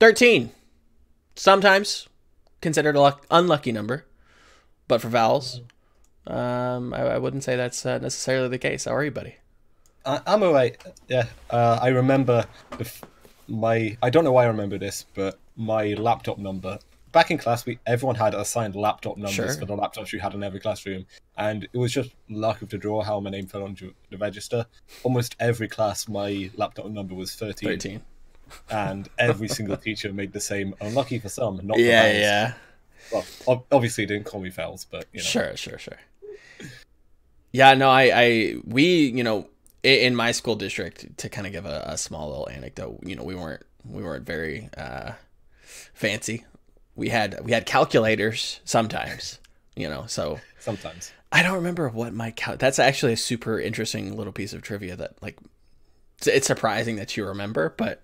13. Sometimes considered a luck- unlucky number, but for vowels, um, I, I wouldn't say that's uh, necessarily the case. How are you, buddy? I, I'm alright. Yeah, uh, I remember my. I don't know why I remember this, but my laptop number. Back in class, we everyone had assigned laptop numbers Sure. for the laptops you had in every classroom, and it was just luck of the draw how my name fell onto the register. Almost every class, my laptop number was 13, 13. And every single teacher made the same. Unlucky for some, not for Yeah, yeah. Well, ob- obviously, didn't call me Fells, but you know. Sure, sure, sure. Yeah, no, I, I, we, you know, in my school district, to kind of give a, a small little anecdote, you know, we weren't, we weren't very uh, fancy. We had, we had calculators sometimes, you know, so Sometimes. I don't remember what my cal. That's actually a super interesting little piece of trivia that, like, it's surprising that you remember, but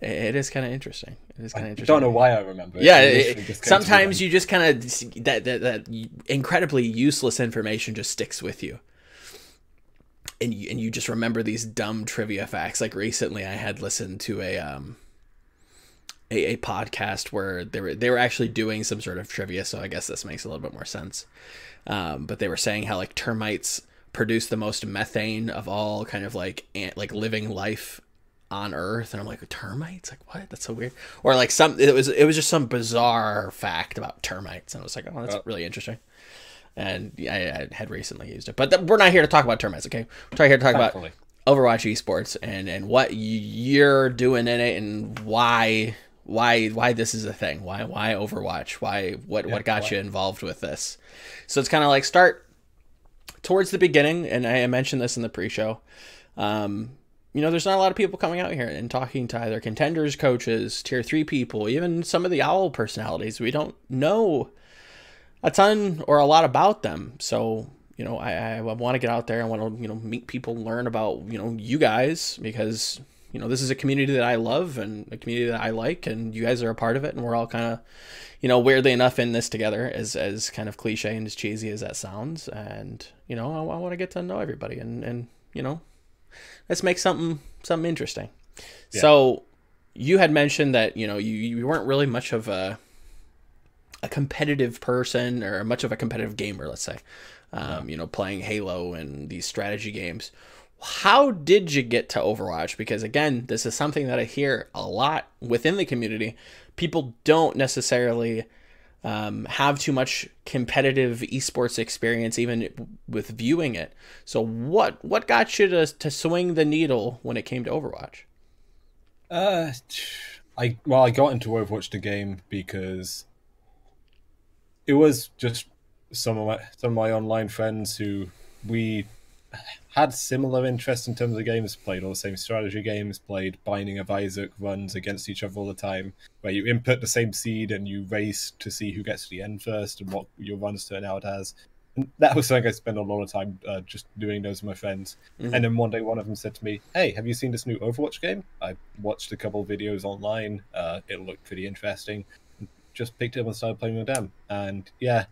it, is kind of interesting. It is kind of interesting. I don't know why I remember. it. Yeah, It it- just came to me sometimes you just kind of that, that that incredibly useless information just sticks with you, and you and you just remember these dumb trivia facts. Like recently, I had listened to a um a, a podcast where they were they were actually doing some sort of trivia. So I guess this makes a little bit more sense. Um, but they were saying how like termites produce the most methane of all kind of like ant, like living life on Earth, and I'm like termites, like what? That's so weird. Or like some, it was it was just some bizarre fact about termites, and I was like, oh, that's Oh. really interesting. And yeah, I, I had recently used it, but th- we're not here to talk about termites, okay? We're here to talk about Overwatch esports and and what you're doing in it and why why why this is a thing. Why why Overwatch? Why what what got why? you involved with this? So it's kind of like start towards the beginning, and I mentioned this in the pre-show. Um, you know, there's not a lot of people coming out here and talking to either contenders, coaches, tier three people, even some of the OWL personalities. We don't know a ton or a lot about them. So, you know, I, I want to get out there. I want to, you know, meet people, learn about, you know, you guys because, you know, this is a community that I love and a community that I like, and you guys are a part of it. And we're all kind of, you know, weirdly enough in this together, as, as kind of cliche and as cheesy as that sounds. And, you know, I, I want to get to know everybody and, and, you know, let's make something, something interesting. Yeah. So you had mentioned that, you know, you, you weren't really much of a, a competitive person or much of a competitive gamer, let's say, um, you know, playing Halo and these strategy games. How did you get to Overwatch? Because again, this is something that I hear a lot within the community. People don't necessarily um, have too much competitive esports experience, even with viewing it. So, what what got you to to swing the needle when it came to Overwatch? Uh, I well, I got into Overwatch the game because it was just some of my some of my online friends who we had similar interests in terms of games, played all the same strategy games, played Binding of Isaac runs against each other all the time, where you input the same seed and you race to see who gets to the end first and what your runs turn out as. And that was something I spent a lot of time uh, just doing those with my friends. Mhm. And then one day, one of them said to me, "Hey, have you seen this new Overwatch game?" I watched a couple videos online. Uh, it looked pretty interesting. Just picked it up and started playing with them. And yeah,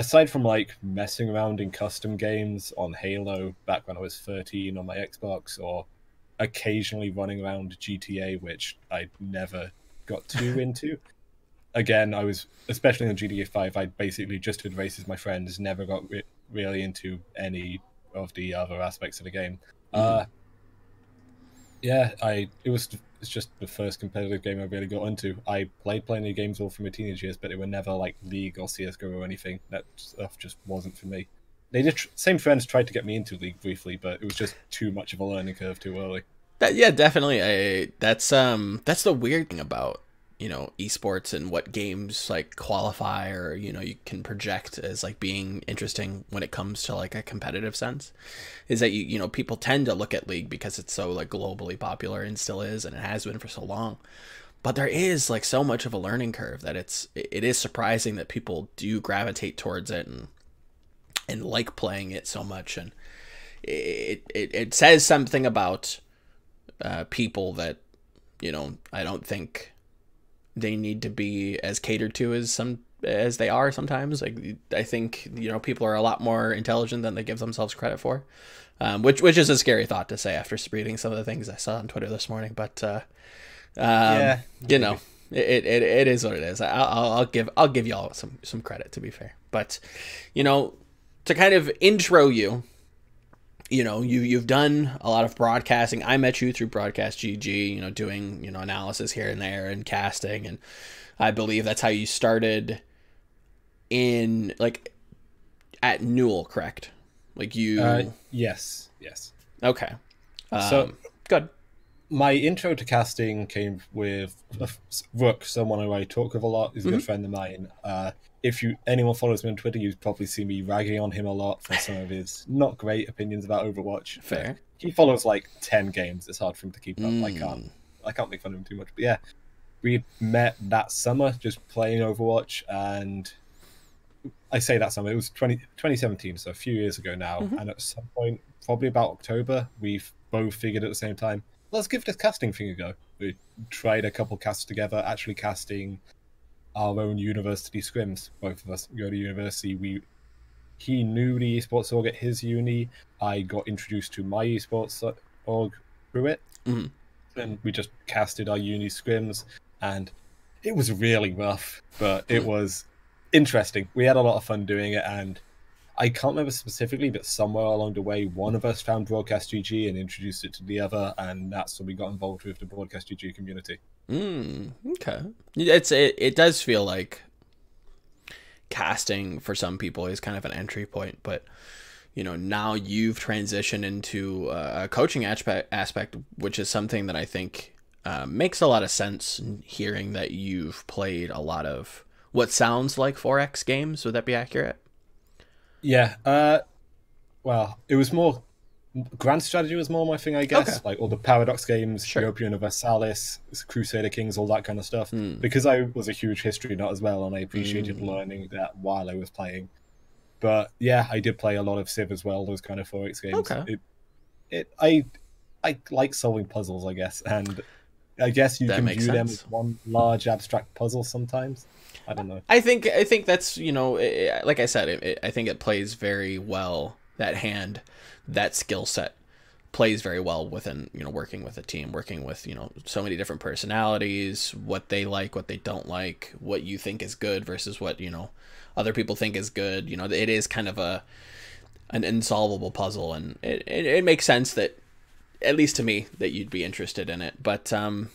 aside from like messing around in custom games on Halo back when I was 13 on my Xbox, or occasionally running around GTA, which I never got too into. Again, I was especially on GTA 5. I basically just did races with my friends. Never got re- really into any of the other aspects of the game. Uh, yeah, I it was it's just the first competitive game I really got into. I played plenty of games all through my teenage years, but they were never like League or CS:GO or anything. That stuff just wasn't for me. They did same friends tried to get me into League briefly, but it was just too much of a learning curve too early. That yeah, definitely. I, that's um that's the weird thing about you know esports and what games like qualify or you know you can project as like being interesting when it comes to like a competitive sense is that you you know people tend to look at league because it's so like globally popular and still is and it has been for so long. But there is like so much of a learning curve that it's it is surprising that people do gravitate towards it and and like playing it so much. And it it, it says something about uh, people that you know I don't think they need to be as catered to as some as they are sometimes. Like I think you know people are a lot more intelligent than they give themselves credit for, um, which which is a scary thought to say after reading some of the things I saw on Twitter this morning. But uh, Um, yeah, you know, it, it, it is what it is. I'll, I'll, I'll give I'll give y'all some some credit to be fair, but you know, to kind of intro you, you know, you you've done a lot of broadcasting. I met you through Broadcast GG, you know, doing you know analysis here and there and casting, and I believe that's how you started in like at Newell, correct? Like you? Uh, yes, yes. Okay. Um, so good. My intro to casting came with Rook, someone who I talk with a lot. He's a mm-hmm. good friend of mine. Uh, if you anyone follows me on Twitter, you probably see me ragging on him a lot for some of his not great opinions about Overwatch. Fair. He follows like ten games. It's hard for him to keep up. Mm. I can't. Mm. I can't make fun of him too much. But yeah, we met that summer just playing Overwatch, and I say that summer. It was 20, 2017, so a few years ago now. Mm-hmm. And at some point, probably about October, we've both figured at the same time, let's give this casting thing a go. We tried a couple casts together, actually casting our own university scrims. Both of us go to university. We he knew the esports org at his uni. I got introduced to my esports org through it, mm-hmm. and we just casted our uni scrims, and it was really rough, but it was interesting. We had a lot of fun doing it, and I can't remember specifically, but somewhere along the way, one of us found Broadcast GG and introduced it to the other, and that's when we got involved with the Broadcast GG community. Mm, okay, it's it, it does feel like casting for some people is kind of an entry point, but you know now you've transitioned into a coaching aspect, aspect which is something that I think uh, makes a lot of sense. Hearing that you've played a lot of what sounds like 4X games, would that be accurate? Yeah. Uh, well, it was more grand strategy was more my thing, I guess. Okay. Like all the Paradox games, sure. Europa Universalis, Crusader Kings, all that kind of stuff. Mm. Because I was a huge history nut as well, and I appreciated mm. learning that while I was playing. But yeah, I did play a lot of Civ as well. Those kind of 4X games. Okay. It, it, I, I like solving puzzles, I guess, and I guess you that can view sense. them as one large abstract puzzle sometimes. I don't know. I think I think that's you know, it, like I said, it, I think it plays very well that hand that skill set plays very well within you know working with a team working with you know so many different personalities what they like what they don't like what you think is good versus what you know other people think is good. You know it is kind of a an insolvable puzzle and it, it, it makes sense that at least to me that you'd be interested in it. But um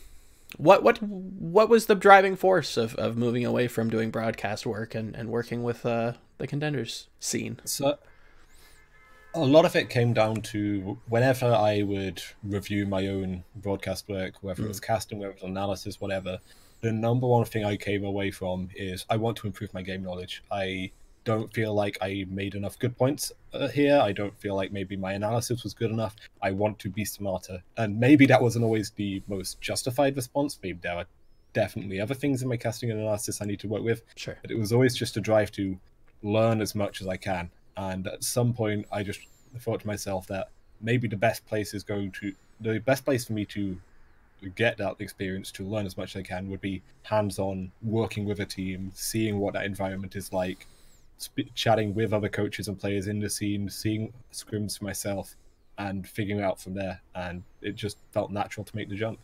what what what was the driving force of, of moving away from doing broadcast work and, and working with uh, the contenders scene? So a lot of it came down to whenever I would review my own broadcast work, whether it was mm. casting, whether it was analysis, whatever, the number one thing I came away from is I want to improve my game knowledge. I don't feel like I made enough good points uh, here. I don't feel like maybe my analysis was good enough. I want to be smarter. And maybe that wasn't always the most justified response. Maybe there are definitely other things in my casting and analysis I need to work with. Sure. But it was always just a drive to learn as much as I can and at some point, I just thought to myself that maybe the best place is going to the best place for me to get that experience to learn as much as I can would be hands-on, working with a team, seeing what that environment is like, sp- chatting with other coaches and players in the scene, seeing scrims for myself, and figuring out from there. And it just felt natural to make the jump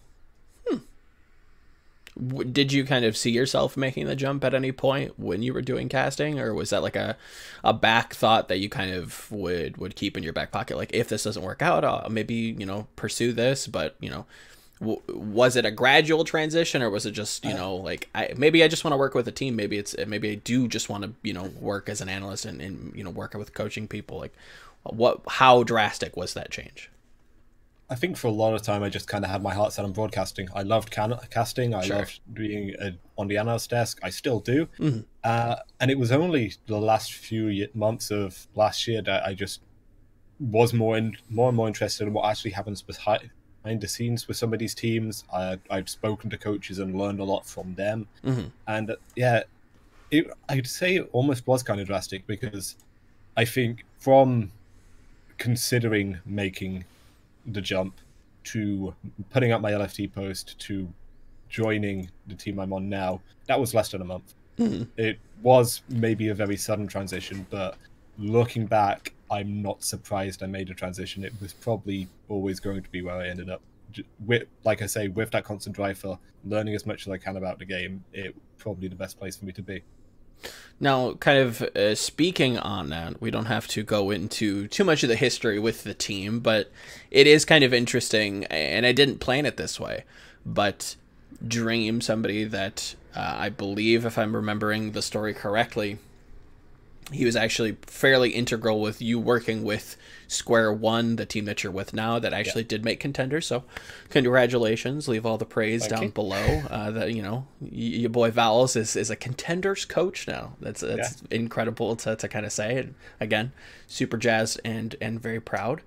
did you kind of see yourself making the jump at any point when you were doing casting? Or was that like a a back thought that you kind of would would keep in your back pocket? Like if this doesn't work out I'll maybe you know pursue this but you know w- was it a gradual transition? Or was it just you uh. know like I maybe I just want to work with a team. Maybe it's maybe I do just want to you know work as an analyst and, and you know work with coaching people. Like what how drastic was that change I think for a lot of time I just kind of had my heart set on broadcasting. I loved can- casting. I sure. loved being a, on the analyst desk. I still do. Mm-hmm. Uh, and it was only the last few months of last year that I just was more and more and more interested in what actually happens behind the scenes with some of these teams. I, I've spoken to coaches and learned a lot from them. Mm-hmm. And uh, yeah, it, I'd say it almost was kind of drastic because I think from considering making the jump to putting up my LFT post to joining the team I'm on now, that was less than a month. Mm. It was maybe a very sudden transition, but looking back, I'm not surprised I made a transition. It was probably always going to be where I ended up with, like I say, with that constant drive for learning as much as I can about the game, it probably the best place for me to be. Now, kind of uh, speaking on that, we don't have to go into too much of the history with the team, but it is kind of interesting, and I didn't plan it this way, but Dream, somebody that uh, I believe, if I'm remembering the story correctly, he was actually fairly integral with you working with Square One, the team that you're with now, that actually yeah. did make contenders. So, congratulations! Leave all the praise Thank down you. below. Uh, that you know, y- your boy Vowels is, is a contenders coach now. That's that's yeah. incredible to, to kind of say. And again, super jazzed and and very proud.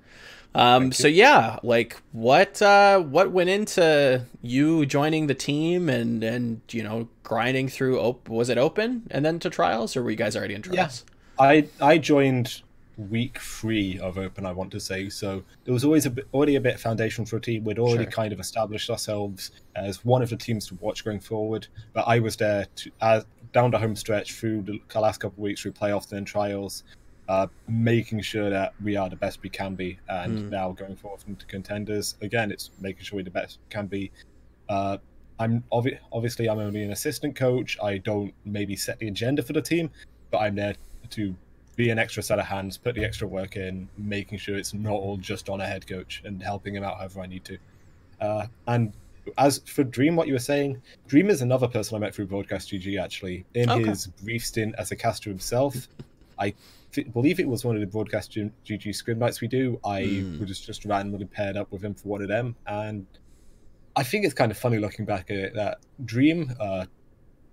Um, so yeah, like what uh, what went into you joining the team and and you know grinding through? Op- was it open and then to trials, or were you guys already in trials? Yeah. I I joined week three of Open, I want to say. So there was always a bit, already a bit of foundation for a team. We'd already sure. kind of established ourselves as one of the teams to watch going forward. But I was there to, as, down the home stretch through the last couple of weeks through playoffs and then trials, uh, making sure that we are the best we can be. And mm. now going forward into contenders, again, it's making sure we're the best can be. Uh, I'm obvi- obviously I'm only an assistant coach. I don't maybe set the agenda for the team, but I'm there to be an extra set of hands, put the extra work in, making sure it's not all just on a head coach and helping him out however I need to. Uh, and as for Dream, what you were saying, Dream is another person I met through Broadcast GG actually. In okay. his brief stint as a caster himself, I th- believe it was one of the Broadcast GG scrim nights we do. I mm. was just randomly paired up with him for one of them. And I think it's kind of funny looking back at it that Dream, uh,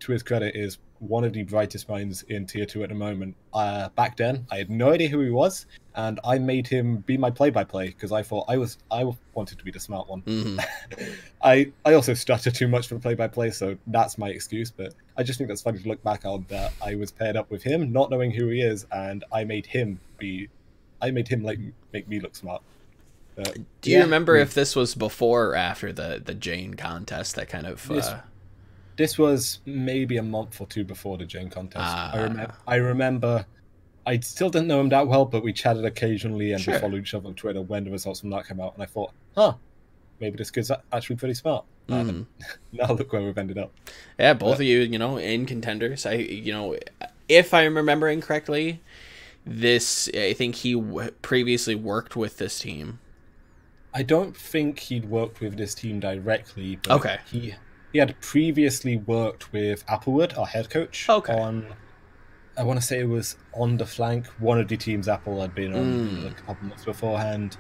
to his credit, is one of the brightest minds in tier two at the moment. Uh, back then, I had no idea who he was, and I made him be my play-by-play because I thought I was I wanted to be the smart one. Mm-hmm. I I also stutter too much for play-by-play, so that's my excuse. But I just think that's funny to look back on that I was paired up with him, not knowing who he is, and I made him be, I made him like make me look smart. But, Do you yeah, remember if this was before or after the the Jane contest that kind of? Uh... This was maybe a month or two before the Jane contest. I, ah. rem- I remember. I still didn't know him that well, but we chatted occasionally and sure. we followed each other on Twitter when the results from that came out. And I thought, huh, maybe this kid's actually pretty smart. Mm. now look where we've ended up. Yeah, both but, of you, you know, in contenders. I, you know, if I'm remembering correctly, this I think he w- previously worked with this team. I don't think he'd worked with this team directly. okay. He he had previously worked with Applewood, our head coach, okay. on I want to say it was on the flank, one of the teams Apple had been on mm. a couple months beforehand.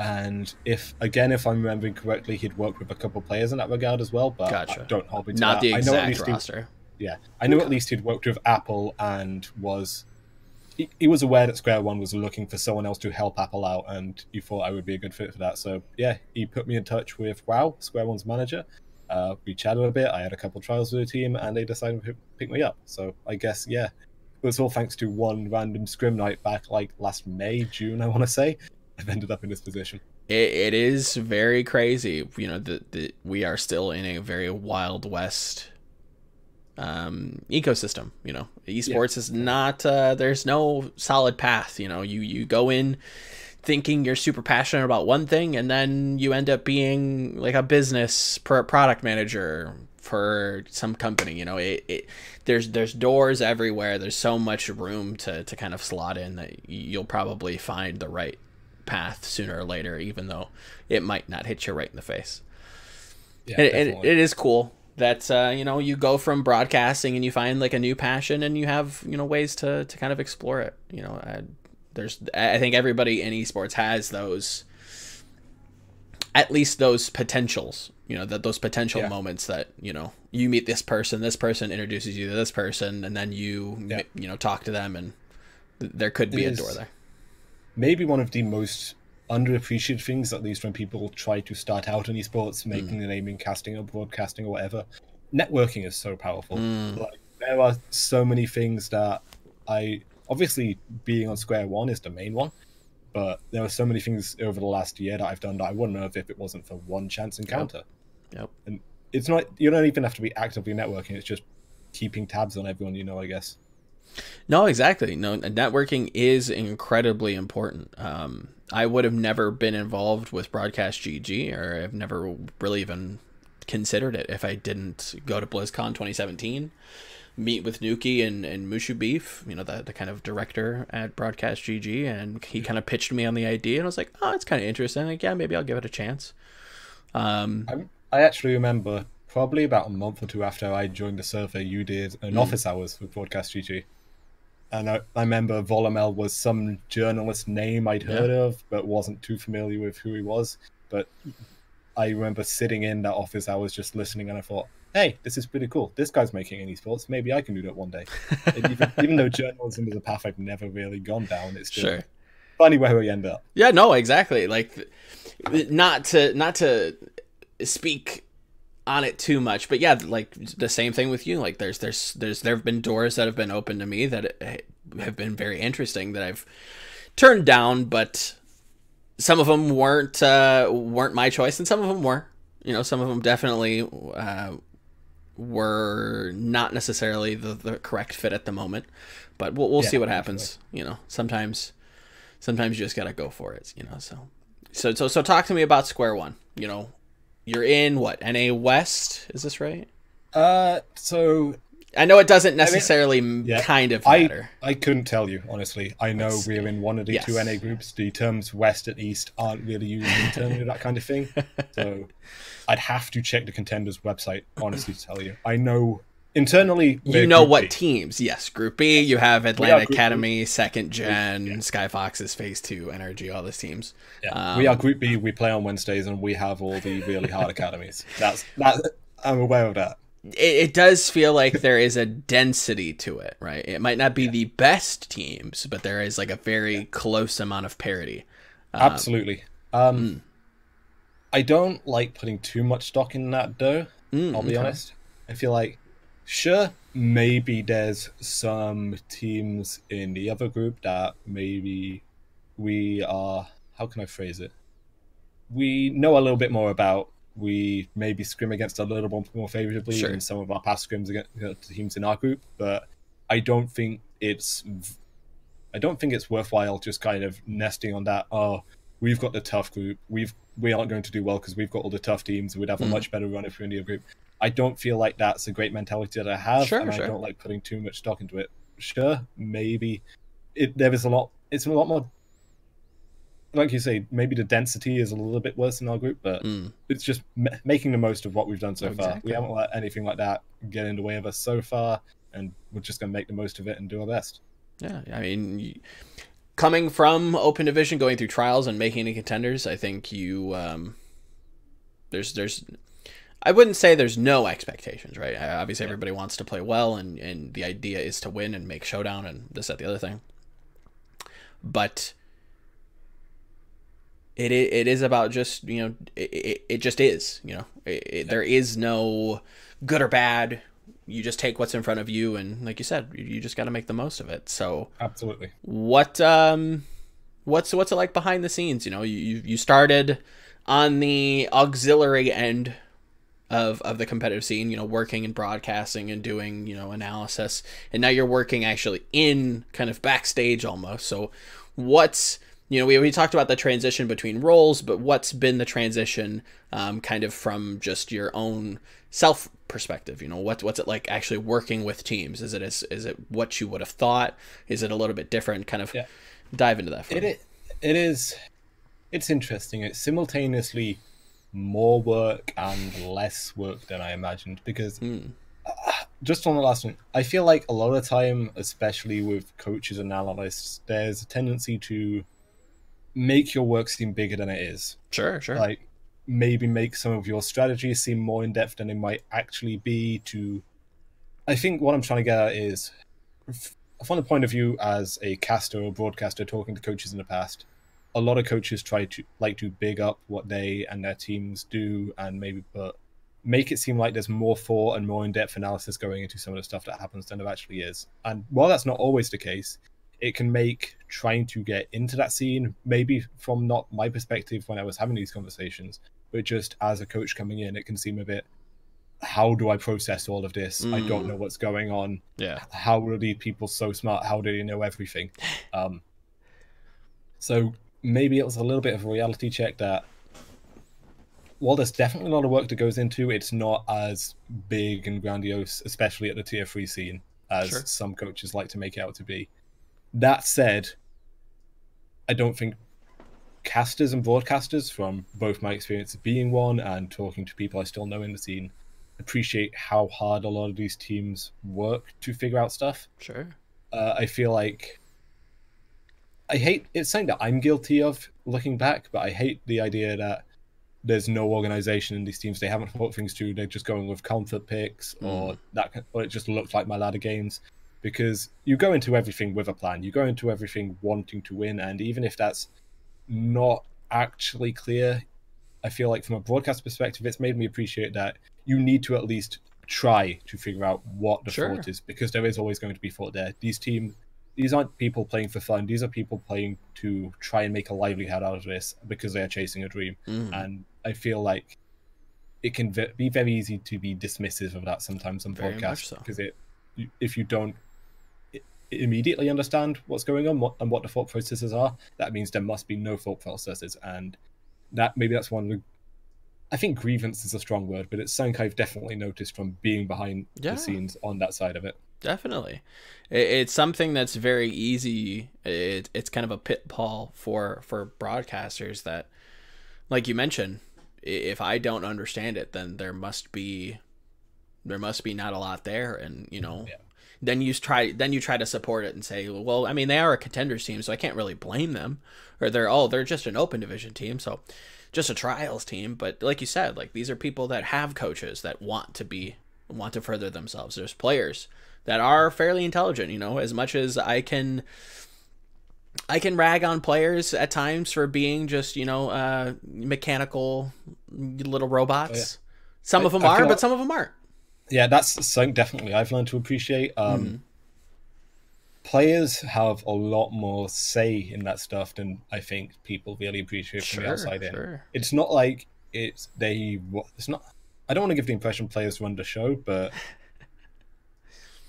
And if again, if I'm remembering correctly, he'd worked with a couple players in that regard as well. But gotcha. don't hold me to Not that. the exact roster. He, yeah, I know okay. at least he'd worked with Apple and was he, he, was aware that Square One was looking for someone else to help Apple out, and he thought I would be a good fit for that. So yeah, he put me in touch with Wow, Square One's manager, uh, we chatted a bit. I had a couple trials with the team, and they decided to pick me up. So I guess yeah, it was all thanks to one random scrim night back like last May, June, I want to say. I've ended up in this position. It, it is very crazy. You know, the, the we are still in a very wild west um ecosystem you know esports yeah. is not uh there's no solid path you know you you go in thinking you're super passionate about one thing and then you end up being like a business product manager for some company you know? It, it there's there's doors everywhere. There's so much room to to kind of slot in that you'll probably find the right path sooner or later even though it might not hit you right in the face. Yeah, it, it, it is cool that uh, you know you go from broadcasting and you find like a new passion and you have you know ways to to kind of explore it you know there's I think everybody in esports has those at least those potentials you know that those potential yeah. moments that you know you meet this person this person introduces you to this person and then you yeah. you know talk to them and th- there could be it a door there maybe one of the most underappreciated things at least when people try to start out in esports making mm. a name in casting or broadcasting or whatever networking is so powerful mm. like, there are so many things that i obviously being on square one is the main one but there were so many things over the last year that i've done that i wouldn't know if, if it wasn't for one chance encounter. Yep. yep and it's not you don't even have to be actively networking it's just keeping tabs on everyone you know i guess. No exactly. No networking is incredibly important. Um I would have never been involved with Broadcast GG, or I've never really even considered it if I didn't go to BlizzCon 2017, meet with Nuki and, and Mushu Beef, you know, the, the kind of director at Broadcast GG, and he kind of pitched me on the idea, and I was like, oh, it's kind of interesting. Like, yeah, maybe I'll give it a chance. Um, I'm, I actually remember probably about a month or two after I joined the server, you did an office hours with Broadcast GG. And I, I remember Volamel was some journalist name I'd heard of, but wasn't too familiar with who he was. But I remember sitting in that office hours just listening, and I thought, hey, this is pretty cool. This guy's making any sports. Maybe I can do that one day. Even, even though journalism is a path I've never really gone down, it's just Sure. funny where we end up. Yeah, no, exactly. Like not to not to speak on it too much, but yeah, like the same thing with you. Like there's there's there's there have been doors that have been open to me that have been very interesting that I've turned down, but some of them weren't uh, weren't my choice, and some of them were. You know, some of them definitely uh, were not necessarily the, the correct fit at the moment. But we'll we'll Yeah, see what happens. You know, sometimes sometimes you just gotta go for it. You know, so so so so talk to me about Square One. You know, you're in what NA West? Is this right? Uh, so I know it doesn't necessarily m yeah, kind of matter. I I couldn't tell you honestly. I know Let's we're in one of the two NA groups. The terms West and East aren't really used internally, that kind of thing. So I'd have to check the contenders website honestly to tell you. I know internally. you know what B. teams? Yes, Group B. You have Atlanta Group B. Academy, Second Gen, Sky Foxes, Phase Two, Energy. All those teams. Yeah. Um, we are Group B. We play on Wednesdays, and we have all the really hard academies. That's that. I'm aware of that. It, it does feel like there is a density to it, right? It might not be the best teams, but there is like a very close amount of parity. Absolutely. hmm. Um, I don't like putting too much stock in that, though. Mm, I'll be okay. honest. I feel like, sure, maybe there's some teams in the other group that maybe we are. How can I phrase it? We know a little bit more about. We maybe scrim against a little bit more favorably Sure. than some of our past scrims against teams in our group, but I don't think it's. I don't think it's worthwhile just kind of nesting on that. Oh, we've got the tough group. We've we aren't going to do well because we've got all the tough teams. We'd have a Mhm. much better run if we're in the group. I don't feel like that's a great mentality that I have, Sure, and sure. I don't like putting too much stock into it. Sure, maybe it there is a lot. It's a lot more. Like you say, maybe the density is a little bit worse in our group, but Mm, it's just ma- making the most of what we've done so far. Exactly. We haven't let anything like that get in the way of us so far, and we're just going to make the most of it and do our best. yeah, I mean, y- coming from Open Division, going through trials and making it contenders, I think you um, there's there's I wouldn't say there's no expectations, right? Uh, Obviously, everybody wants to play well, and and the idea is to win and make showdown and this that the other thing. But it it is about just you know it, it, it just is you know it, it, there is no good or bad. You just take what's in front of you, and like you said, you, you just got to make the most of it. So Absolutely. what um what's what's it like behind the scenes you know you you you started on the auxiliary end of of the competitive scene you know working in broadcasting and doing you know analysis and now you're working actually in kind of backstage almost so what's you know we, we talked about the transition between roles but what's been the transition um, kind of from just your own self perspective you know what, what's it like actually working with teams is it is, is it what you would have thought is it a little bit different kind of Yeah. dive into that for It, me. it is. It's interesting. It's simultaneously more work and less work than I imagined because Mm, just on the last one, I feel like a lot of the time, especially with coaches and analysts, there's a tendency to make your work seem bigger than it is. sure sure Like maybe make some of your strategies seem more in depth than they might actually be. To, I think what I'm trying to get at is, from the point of view as a caster or broadcaster talking to coaches in the past, a lot of coaches try to like to big up what they and their teams do and maybe put make it seem like there's more thought and more in-depth analysis going into some of the stuff that happens than there actually is. And while that's not always the case, it can make trying to get into that scene, maybe from not my perspective when I was having these conversations, but just as a coach coming in, it can seem a bit how do I process all of this? I don't Mm. know what's going on. yeah How are these people so smart? How do they know everything? Um, so maybe it was a little bit of a reality check that while there's definitely a lot of work that goes into, it's not as big and grandiose, especially at the tier three scene, as Sure. some coaches like to make it out to be. That said, I don't think casters and broadcasters, from both my experience of being one and talking to people I still know in the scene, appreciate how hard a lot of these teams work to figure out stuff. Sure. Uh, I feel like I hate it's something that I'm guilty of looking back, but I hate the idea that there's no organization in these teams. They haven't thought things through. They're just going with comfort picks, or that, or it just looks like my ladder games. Because you go into everything with a plan. You go into everything wanting to win, and even if that's not actually clear, I feel like from a broadcast perspective, it's made me appreciate that you need to at least try to figure out what the Sure. thought is, because there is always going to be thought there. These team, these aren't people playing for fun. These are people playing to try and make a livelihood out of this because they are chasing a dream. Mm. And I feel like it can be very easy to be dismissive of that sometimes on Very podcasts so. because it, if you don't immediately understand what's going on what, and what the thought processes are, that means there must be no thought processes, and that maybe that's one of the. I think grievance is a strong word, but it's something I've definitely noticed from being behind Yeah. the scenes on that side of it. Definitely, it, it's something that's very easy. It, it's kind of a pitfall for for broadcasters that, like you mentioned, if I don't understand it, then there must be, there must be not a lot there, and you know, Yeah. Then you try then you try to support it and say, well, I mean, they are a contenders team, so I can't really blame them, or they're oh they're just an open division team, so just a trials team. But like you said, like these are people that have coaches that want to be want to further themselves. There's players that are fairly intelligent, you know, as much as I can I can rag on players at times for being just, you know, uh mechanical little robots. Some I- of them I are, but some of them aren't. Yeah, that's something definitely I've learned to appreciate. Um, Players have a lot more say in that stuff than I think people really appreciate from the Sure, outside in. It's not like it's they. It's not. I don't want to give the impression players run the show, but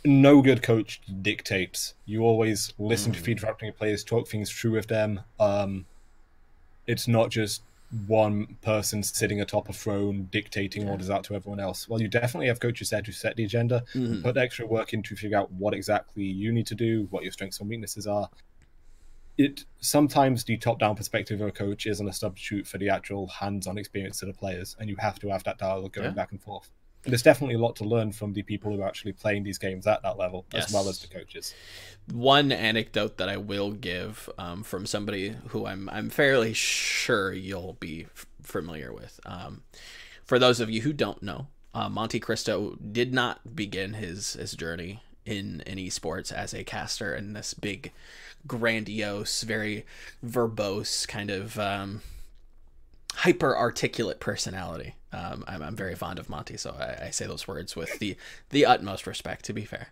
no good coach dictates. You always listen to feedback from your players, talk things through with them. Um, it's not just one person sitting atop a throne dictating orders out to everyone else. Well, you definitely have coaches there to set the agenda, Mhm. put extra work in to figure out what exactly you need to do, what your strengths and weaknesses are. It sometimes the top-down perspective of a coach isn't a substitute for the actual hands-on experience of the players, and you have to have that dialogue going Yeah. back and forth. There's definitely a lot to learn from the people who are actually playing these games at that level, Yes. as well as the coaches. one anecdote that I will give um, from somebody who I'm I'm fairly sure you'll be f- familiar with. Um, for those of you who don't know, uh, MonteCristo did not begin his his journey in in esports as a caster in this big, grandiose, very verbose kind of. Um, hyper articulate personality. Um, I'm, I'm very fond of Monty, so I, I say those words with the the utmost respect. To be fair,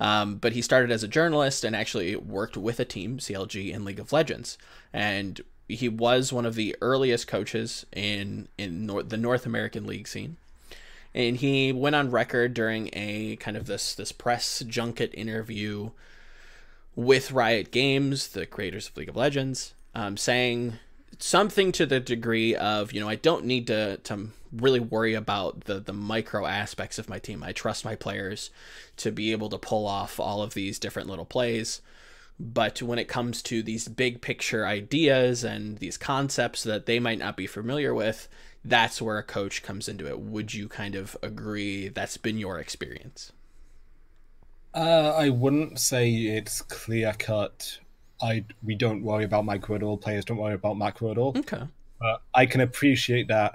um, but he started as a journalist and actually worked with a team, CLG, in League of Legends, and he was one of the earliest coaches in in Nor- the North American League scene. And he went on record during a kind of this this press junket interview with Riot Games, the creators of League of Legends, um, saying something to the degree of, you know, I don't need to to really worry about the the micro aspects of my team. I trust my players to be able to pull off all of these different little plays. But when it comes to these big picture ideas and these concepts that they might not be familiar with, that's where a coach comes into it. Would you kind of agree that's been your experience? Uh, I wouldn't say it's clear cut. I we don't worry about micro at all. Players don't worry about macro at all. Okay. But I can appreciate that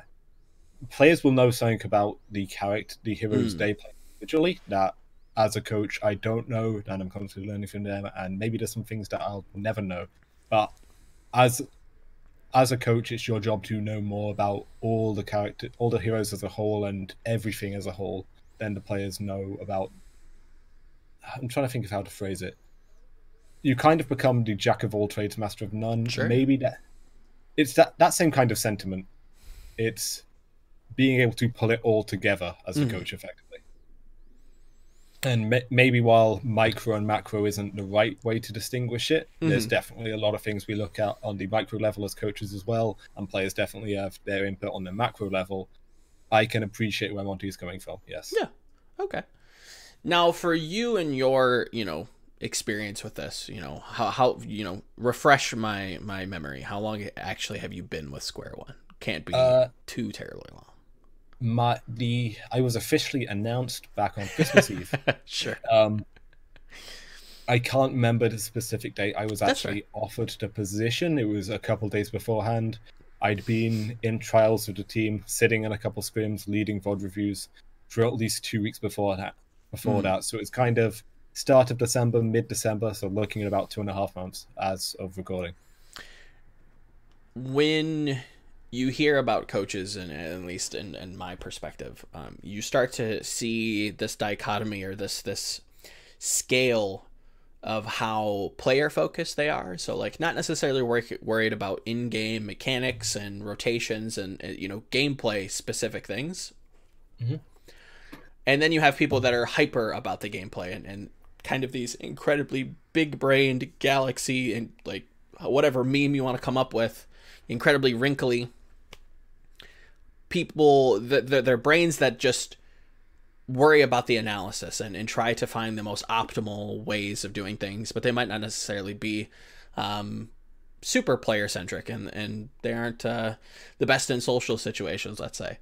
players will know something about the character, the heroes Mm. they play individually. That as a coach, I don't know, and I'm constantly learning from them. And maybe there's some things that I'll never know. But as as a coach, it's your job to know more about all the character, all the heroes as a whole, and everything as a whole than the players know about. I'm trying to think of how to phrase it. You kind of become the jack of all trades, master of none. Sure. Maybe that it's that that same kind of sentiment. It's being able to pull it all together as a Mhm. coach effectively. and maybe while micro and macro isn't the right way to distinguish it, mm-hmm. there's definitely a lot of things we look at on the micro level as coaches as well, and players definitely have their input on the macro level. I can appreciate where Monty is coming from. Yes. Yeah. Okay. Now, for you and your, you know, experience with this, you know, how, how you know, refresh my my memory. How long actually have you been with Square One? Can't be uh, too terribly long my the I was officially announced back on Christmas Eve. sure. Um, I can't remember the specific date I was actually right. offered the position. It was a couple days beforehand. I'd been in trials with the team, sitting in a couple scrims, leading VOD reviews for at least two weeks before that. Before mm. that, so it's kind of start of December, mid December. So looking at about two and a half months as of recording. When you hear about coaches, and at least in, in my perspective, um, you start to see this dichotomy or this this scale of how player focused they are. So like not necessarily work, worried about in-game mechanics and rotations and uh, you know gameplay specific things. Mm-hmm. And then you have people that are hyper about the gameplay and, and kind of these incredibly big-brained galaxy and like whatever meme you want to come up with, incredibly wrinkly people the, the, their brains that just worry about the analysis and, and try to find the most optimal ways of doing things but they might not necessarily be um, super player centric and and they aren't uh, the best in social situations let's say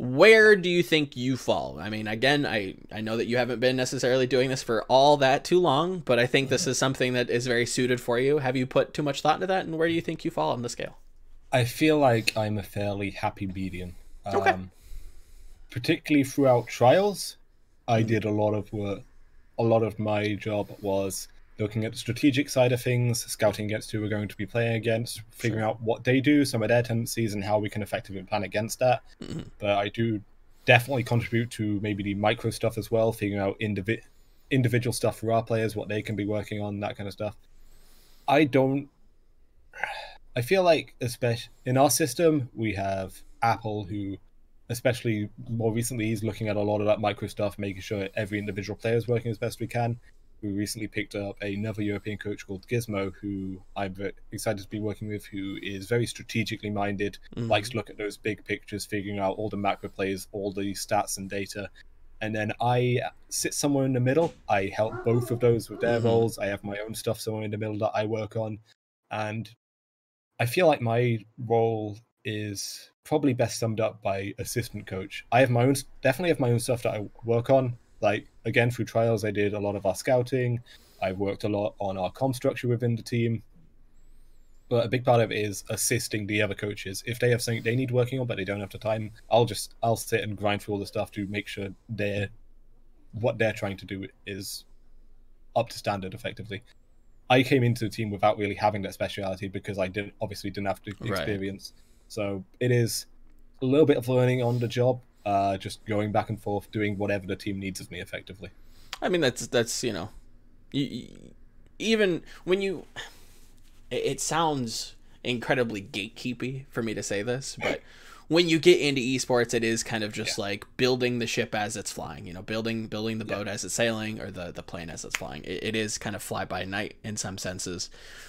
where do you think you fall i mean again i i know that you haven't been necessarily doing this for all that too long but i think this is something that is very suited for you have you put too much thought into that and where do you think you fall on the scale I feel like I'm a fairly happy medium. Um, okay. Particularly throughout trials, I did a lot of work. A lot of my job was looking at the strategic side of things, scouting against who we're going to be playing against, figuring sure. out what they do, some of their tendencies, and how we can effectively plan against that. Mm-hmm. But I do definitely contribute to maybe the micro stuff as well, figuring out indivi- individual stuff for our players, what they can be working on, that kind of stuff. I don't I feel like, especially in our system, we have Apple, who, especially more recently, is looking at a lot of that micro stuff, making sure every individual player is working as best we can. We recently picked up another European coach called Gizmo, who I'm excited to be working with, who is very strategically minded, mm-hmm. likes to look at those big pictures, figuring out all the macro plays, all the stats and data. And then I sit somewhere in the middle. I help both of those with their mm-hmm. roles. I have my own stuff somewhere in the middle that I work on. And I feel like my role is probably best summed up by assistant coach. I have my own, definitely have my own stuff that I work on. Like again, through trials, I did a lot of our scouting. I've worked a lot on our com structure within the team. But a big part of it is assisting the other coaches. If they have something they need working on, but they don't have the time, I'll just I'll sit and grind through all the stuff to make sure they're what they're trying to do is up to standard effectively. I came into the team without really having that speciality because I didn't obviously didn't have the experience. Right. So it is a little bit of learning on the job, uh, just going back and forth, doing whatever the team needs of me effectively. I mean, that's that's you know, you, you, even when you, it, it sounds incredibly gatekeepy for me to say this, but when you get into esports, it is kind of just yeah. like building the ship as it's flying. You know, building building the boat yeah. as it's sailing or the the plane as it's flying. It, it is kind of fly by night in some senses,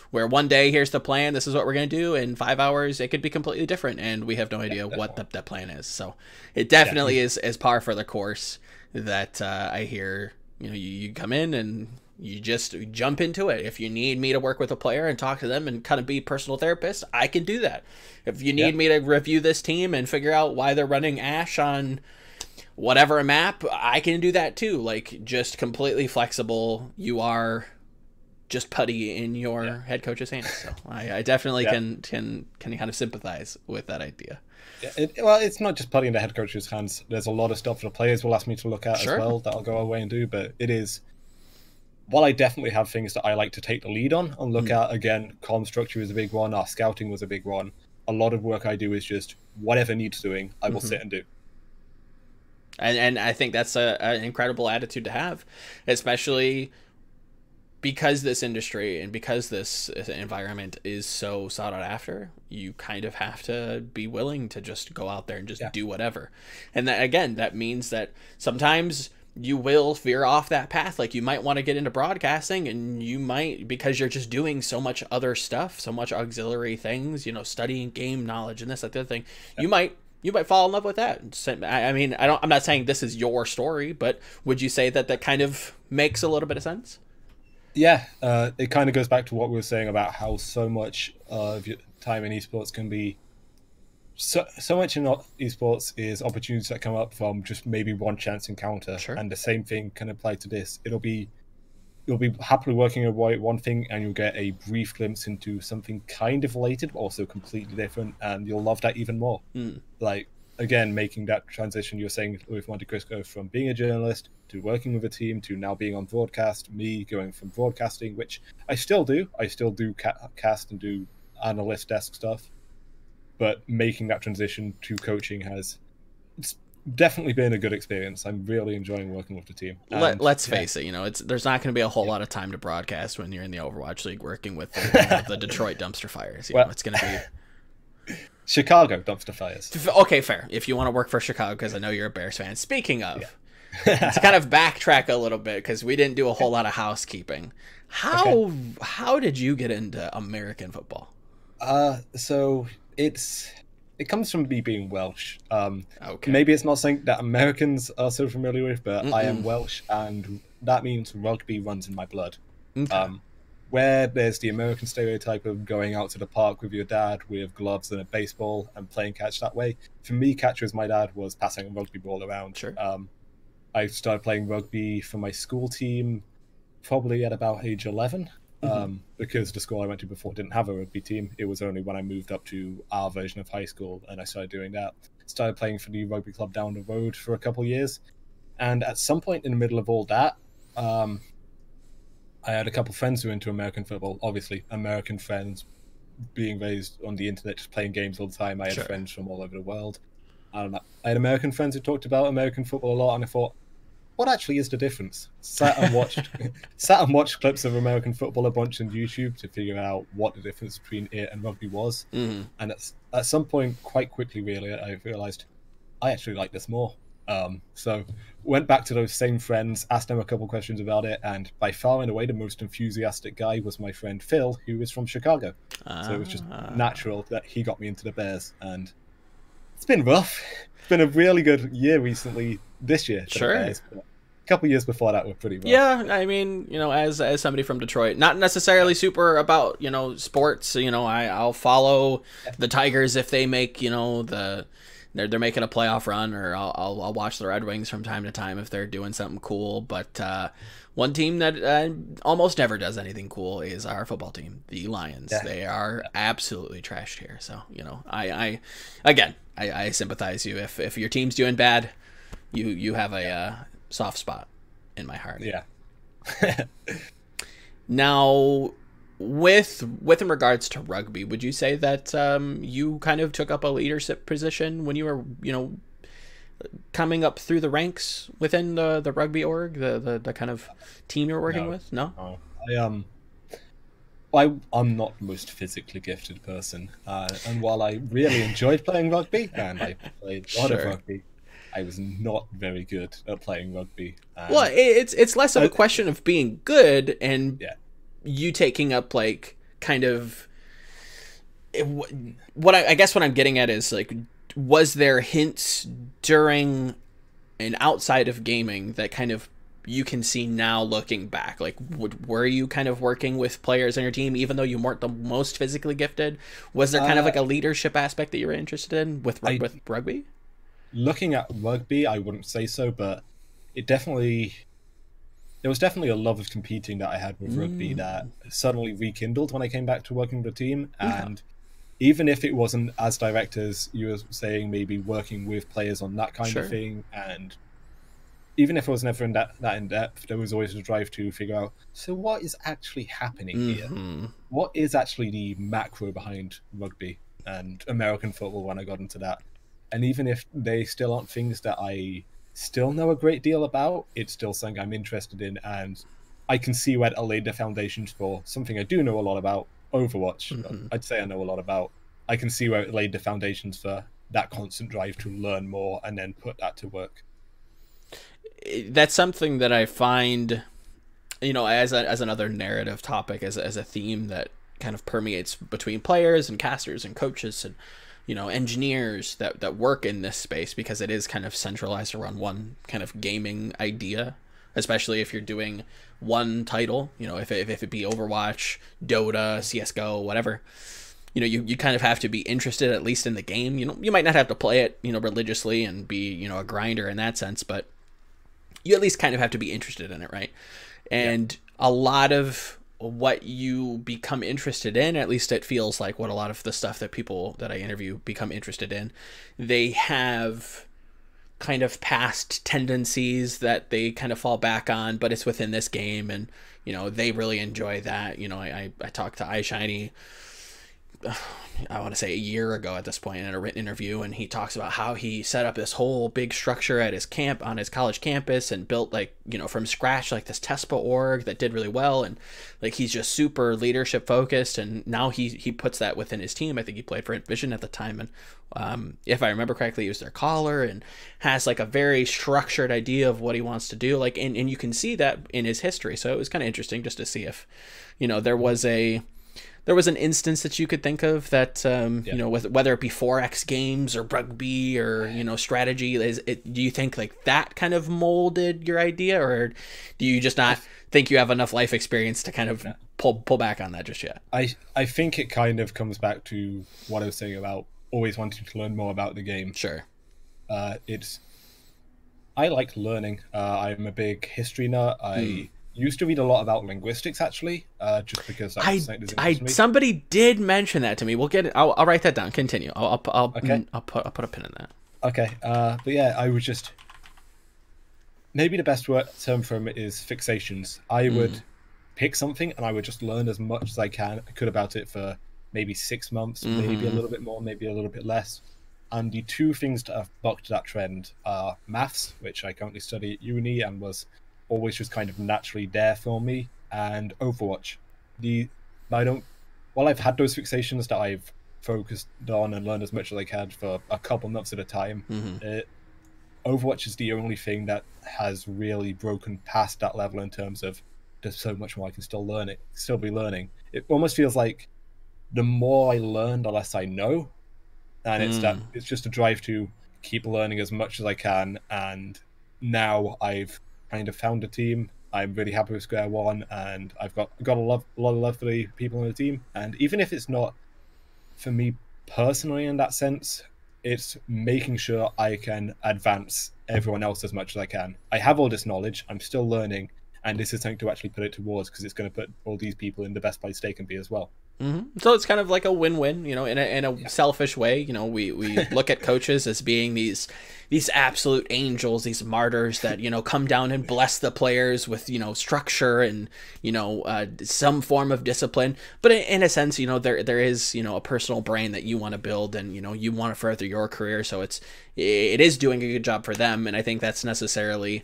where one day here's the plan. This is what we're gonna do. In five hours, it could be completely different, and we have no idea yeah, what the, that plan is. So it definitely is is par for the course that uh, I hear. You know, you, you come in and you just jump into it. If you need me to work with a player and talk to them and kind of be personal therapist, I can do that. If you need yep. me to review this team and figure out why they're running Ashe on whatever map, I can do that too. Like just completely flexible. You are just putty in your yeah. head coach's hands. So I, I definitely yeah. can can can kind of sympathize with that idea. Yeah, it, well, it's not just putting in the head coach's hands. There's a lot of stuff the players will ask me to look at sure. as well that I'll go away and do. But it is while I definitely have things that I like to take the lead on and look mm. at, again, com structure is a big one, our scouting was a big one. A lot of work I do is just whatever needs doing, I will mm-hmm. sit and do. And and I think that's a, an incredible attitude to have, especially because this industry and because this environment is so sought out after, you kind of have to be willing to just go out there and just yeah. do whatever. And that again, that means that sometimes you will veer off that path. Like you might want to get into broadcasting and you might because you're just doing so much other stuff, so much auxiliary things, you know, studying game knowledge and this, that, the other thing. Yeah. You might you might fall in love with that. I mean, I don't I'm not saying this is your story, but would you say that that kind of makes a little bit of sense? Yeah, uh, it kind of goes back to what we were saying about how so much of your time in esports can be so so much in esports is opportunities that come up from just maybe one chance encounter, sure. and the same thing can apply to this. It'll be you'll be happily working away one thing, and you'll get a brief glimpse into something kind of related, but also completely different, and you'll love that even more. Mm. Like again, making that transition you're saying with MonteCristo from being a journalist to working with a team to now being on broadcast. Me going from broadcasting, which I still do. I still do ca- cast and do analyst desk stuff but making that transition to coaching has it's definitely been a good experience. I'm really enjoying working with the team. And, Let, us yeah. face it, you know, it's there's not going to be a whole yeah. lot of time to broadcast when you're in the Overwatch League working with the, the Detroit dumpster fires. You well, know, it's going to be Chicago dumpster fires. Okay, fair. If you want to work for Chicago, because I know you're a Bears fan. Speaking of. Yeah. to kind of backtrack a little bit because we didn't do a whole lot of housekeeping. How okay. how did you get into American football? Uh, so it's it comes from me being Welsh. Um, okay. Maybe it's not something that Americans are so familiar with, but Mm-mm. I am Welsh, and that means rugby runs in my blood. Okay. Um, where there's the American stereotype of going out to the park with your dad with gloves and a baseball and playing catch that way, for me, catch as my dad was passing a rugby ball around. Sure. Um, I started playing rugby for my school team probably at about age 11 mm-hmm. um, because the school I went to before didn't have a rugby team. It was only when I moved up to our version of high school and I started doing that. Started playing for the rugby club down the road for a couple years, and at some point in the middle of all that, um, I had a couple friends who were into American football. Obviously, American friends, being raised on the internet, just playing games all the time. I had sure. friends from all over the world. I, I had American friends who talked about American football a lot, and I thought, what actually is the difference? Sat and watched sat and watched clips of American football a bunch on YouTube to figure out what the difference between it and rugby was. Mm-hmm. And at, at some point, quite quickly, really, I realized I actually like this more. Um, so went back to those same friends, asked them a couple questions about it, and by far and away the most enthusiastic guy was my friend Phil, who is from Chicago. So it was just ah. natural that he got me into the Bears, and it's been rough. It's been a really good year recently. This year, sure. Bears, couple years before that were pretty rough. Yeah, I mean, you know, as as somebody from Detroit, not necessarily super about you know sports. You know, I I'll follow the Tigers if they make you know the they're they're making a playoff run, or I'll I'll, I'll watch the Red Wings from time to time if they're doing something cool. But uh, one team that uh, almost never does anything cool is our football team, the Lions. Yeah. They are absolutely trashed here. So you know, I I again I, I sympathize you if if your team's doing bad you you have a uh, soft spot in my heart. Yeah. now, with with in regards to rugby, would you say that um, you kind of took up a leadership position when you were, you know, coming up through the ranks within the the rugby org, the the, the kind of team you're working no, with? No, no. I um. I, I'm not the most physically gifted person, uh, and while I really enjoyed playing rugby, and I played a lot sure. of rugby, I was not very good at playing rugby. Um, well, it's it's less of a question of being good and yeah. you taking up like kind of it, what I, I guess what I'm getting at is like was there hints during and outside of gaming that kind of you can see now looking back like would, were you kind of working with players on your team even though you weren't the most physically gifted was there kind uh, of like a leadership aspect that you were interested in with I, with rugby looking at rugby, I wouldn't say so, but it definitely there was definitely a love of competing that I had with mm. rugby that suddenly rekindled when I came back to working with a team. And yeah. even if it wasn't as direct as you were saying, maybe working with players on that kind sure. of thing, and even if it was never in that, that in depth, there was always a drive to figure out so what is actually happening mm-hmm. here? What is actually the macro behind rugby and American football when I got into that? And even if they still aren't things that I still know a great deal about, it's still something I'm interested in, and I can see where I laid the foundations for something I do know a lot about. Overwatch, mm-hmm. I'd say I know a lot about. I can see where it laid the foundations for that constant drive to learn more and then put that to work. that's something that I find, you know, as a, as another narrative topic, as a, as a theme that kind of permeates between players and casters and coaches and you know engineers that that work in this space because it is kind of centralized around one kind of gaming idea especially if you're doing one title you know if it, if it be overwatch dota csgo whatever. You know you, you kind of have to be interested at least in the game. You know you might not have to play it you know religiously and be you know a grinder in that sense but you at least kind of have to be interested in it right? And yeah. a lot of what you become interested in at least it feels like what a lot of the stuff that people that i interview become interested in they have kind of past tendencies that they kind of fall back on but it's within this game and you know they really enjoy that. You know i i, I talked to iShiny I want to say a year ago at this point in a written interview, and he talks about how he set up this whole big structure at his camp on his college campus and built like you know from scratch like this TESPA org that did really well, and like he's just super leadership focused, and now he he puts that within his team. I think he played for Vision at the time, and um, if I remember correctly, he was their caller and has like a very structured idea of what he wants to do. Like, and and you can see that in his history. So it was kind of interesting just to see if you know there was a there was an instance that you could think of that um, yeah. you know whether it be 4x games or rugby or you know strategy is it do you think like that kind of molded your idea? Or do you just not think you have enough life experience to kind of pull pull back on that just yet? I i think it kind of comes back to what i was saying about always wanting to learn more about the game. Sure. Uh, it's i like learning. Uh, i'm a big history nut. I mm used to read a lot about linguistics actually, uh, just because I, I somebody did mention that to me. We'll get it. I'll, I'll write that down. Continue. I'll, I'll, I'll okay. I'll put I'll put a pin in that. Okay. Uh, but yeah, I would just maybe the best word term for it is fixations. I mm. would pick something and I would just learn as much as I can I could about it for maybe six months, mm-hmm. maybe a mm-hmm. little bit more, maybe a little bit less. And the two things that have bucked that trend are maths, which I currently study at uni and was always just kind of naturally there for me. And Overwatch, the I don't. While I've had those fixations that I've focused on and learned as much as I can for a couple months at a time, mm-hmm. it, Overwatch is the only thing that has really broken past that level in terms of there's so much more I can still learn it, still be learning. It almost feels like the more I learn, the less I know, and it's mm. that it's just a drive to keep learning as much as I can. And now I've kind of found a team. I'm really happy with Square One, and I've got got a lot, a lot of love the people on the team. And even if it's not for me personally in that sense, it's making sure I can advance everyone else as much as I can. I have all this knowledge. I'm still learning, and this is something to actually put it towards because it's going to put all these people in the best place they can be as well. Mm-hmm. So it's kind of like a win-win, you know, in a, in a yeah. selfish way. You know, we, we look at coaches as being these these absolute angels, these martyrs that you know come down and bless the players with you know structure and you know uh, some form of discipline. But in a sense, you know, there there is you know a personal brain that you want to build, and you know you want to further your career. So it's it is doing a good job for them, and I think that's necessarily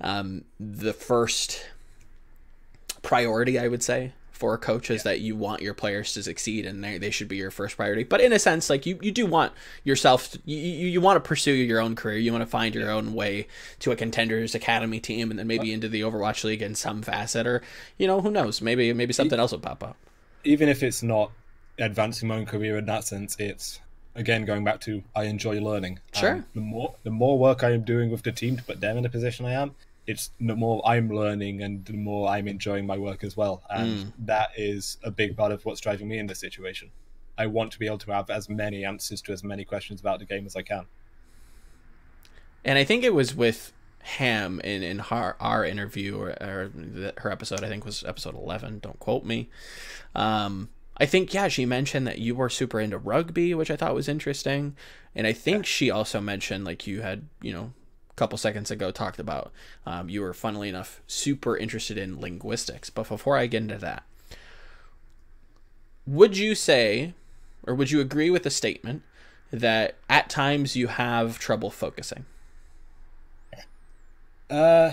um, the first priority, I would say for a coaches yeah. that you want your players to succeed and they, they should be your first priority but in a sense like you, you do want yourself to, you, you want to pursue your own career you want to find your yeah. own way to a contenders academy team and then maybe into the overwatch league in some facet or you know who knows maybe maybe something else will pop up even if it's not advancing my own career in that sense it's again going back to i enjoy learning sure the more the more work i am doing with the team to put them in the position i am it's the more I'm learning and the more I'm enjoying my work as well. And mm. that is a big part of what's driving me in this situation. I want to be able to have as many answers to as many questions about the game as I can. And I think it was with Ham in, in her, our interview or, or her episode, I think was episode 11. Don't quote me. Um, I think, yeah, she mentioned that you were super into rugby, which I thought was interesting. And I think yeah. she also mentioned like you had, you know, a couple seconds ago talked about um, you were funnily enough super interested in linguistics but before i get into that would you say or would you agree with the statement that at times you have trouble focusing uh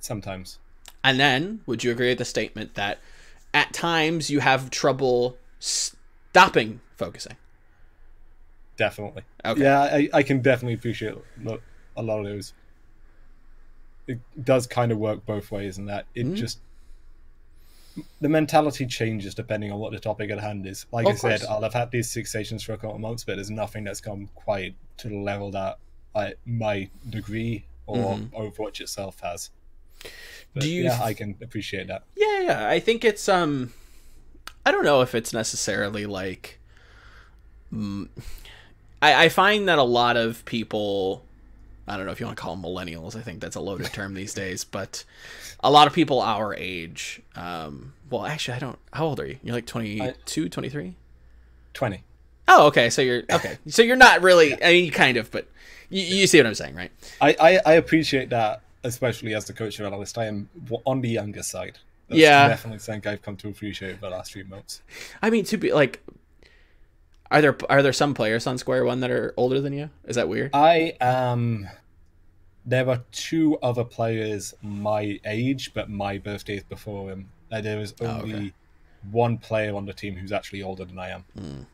sometimes and then would you agree with the statement that at times you have trouble stopping focusing definitely okay yeah i, I can definitely appreciate a lot of those. it does kind of work both ways, and that it Mhm. just the mentality changes depending on what the topic at hand is. Like Of I said. I'll have had these fixations for a couple of months, but there's nothing that's come quite to the level that I, my degree or Mhm. Overwatch itself has. But Do you yeah, I can appreciate that. Yeah, yeah. I think it's um I don't know if it's necessarily like mm, I I find that a lot of people I don't know if you want to call them millennials. I think that's a loaded term these days, but a lot of people our age um well, actually I don't How old are you? You're like 22, 23? Twenty. Oh, okay. So you're okay. So you're not really I mean kind of, but you, you see what I'm saying, right? I, I, I appreciate that, especially as the coach and analyst. I am on the younger side. That's Yeah. definitely something I've come to appreciate over the last few months. I mean, to be like are there are there some players on Square One that are older than you? Is that weird? I am. There are two other players my age, but my birthday is before him. Uh, there is Oh, only okay. one player on the team who's actually older than I am.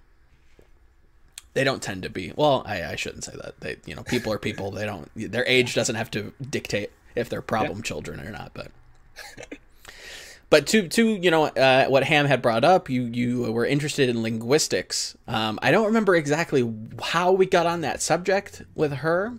they don't tend to be well I, I shouldn't say that they you know people are people they don't their age doesn't have to dictate if they're problem children or not but but to to you know uh, what ham had brought up you you were interested in linguistics um, i don't remember exactly how we got on that subject with her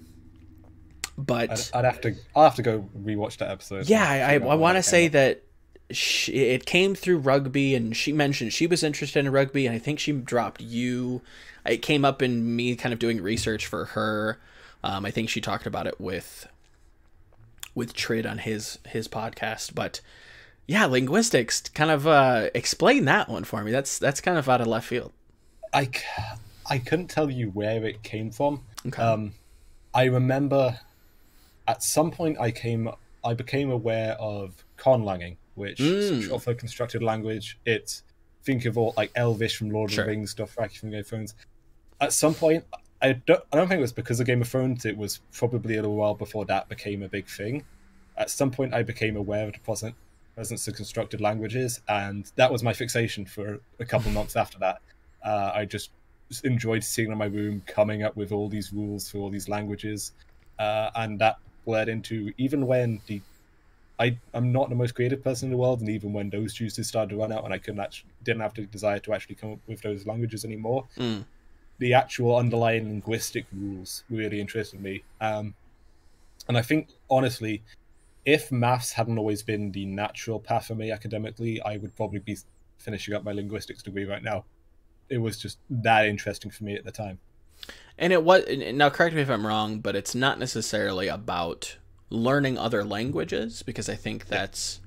but I'd, I'd have to. I'll have to go rewatch that episode. yeah, I, I, I want to say up. that she, it came through rugby, and she mentioned she was interested in rugby, and I think she dropped you. It came up in me kind of doing research for her. Um, I think she talked about it with with Trid on his his podcast, but yeah, linguistics. Kind of uh, explain that one for me. That's that's kind of out of left field. I I couldn't tell you where it came from. Okay. Um, I remember at some point I came, I became aware of conlanging, which Mm. is short for constructed language. It's think of all like Elvish from Lord Sure. of the Rings stuff, right from Game of Thrones. At some point, I don't, I don't think it was because of Game of Thrones. It was probably a little while before that became a big thing. At some point, I became aware of the present presence of constructed languages, and that was my fixation for a couple months after that. Uh, I just enjoyed sitting in my room, coming up with all these rules for all these languages, uh, and that led into even when the I I'm not the most creative person in the world, and even when those juices started to run out, and I couldn't actually didn't have the desire to actually come up with those languages anymore, Mm. The actual underlying linguistic rules really interested me. Um, and I think honestly, if maths hadn't always been the natural path for me academically, I would probably be finishing up my linguistics degree right now. It was just that interesting for me at the time. And it was now correct me if I'm wrong, but it's not necessarily about learning other languages because I think that's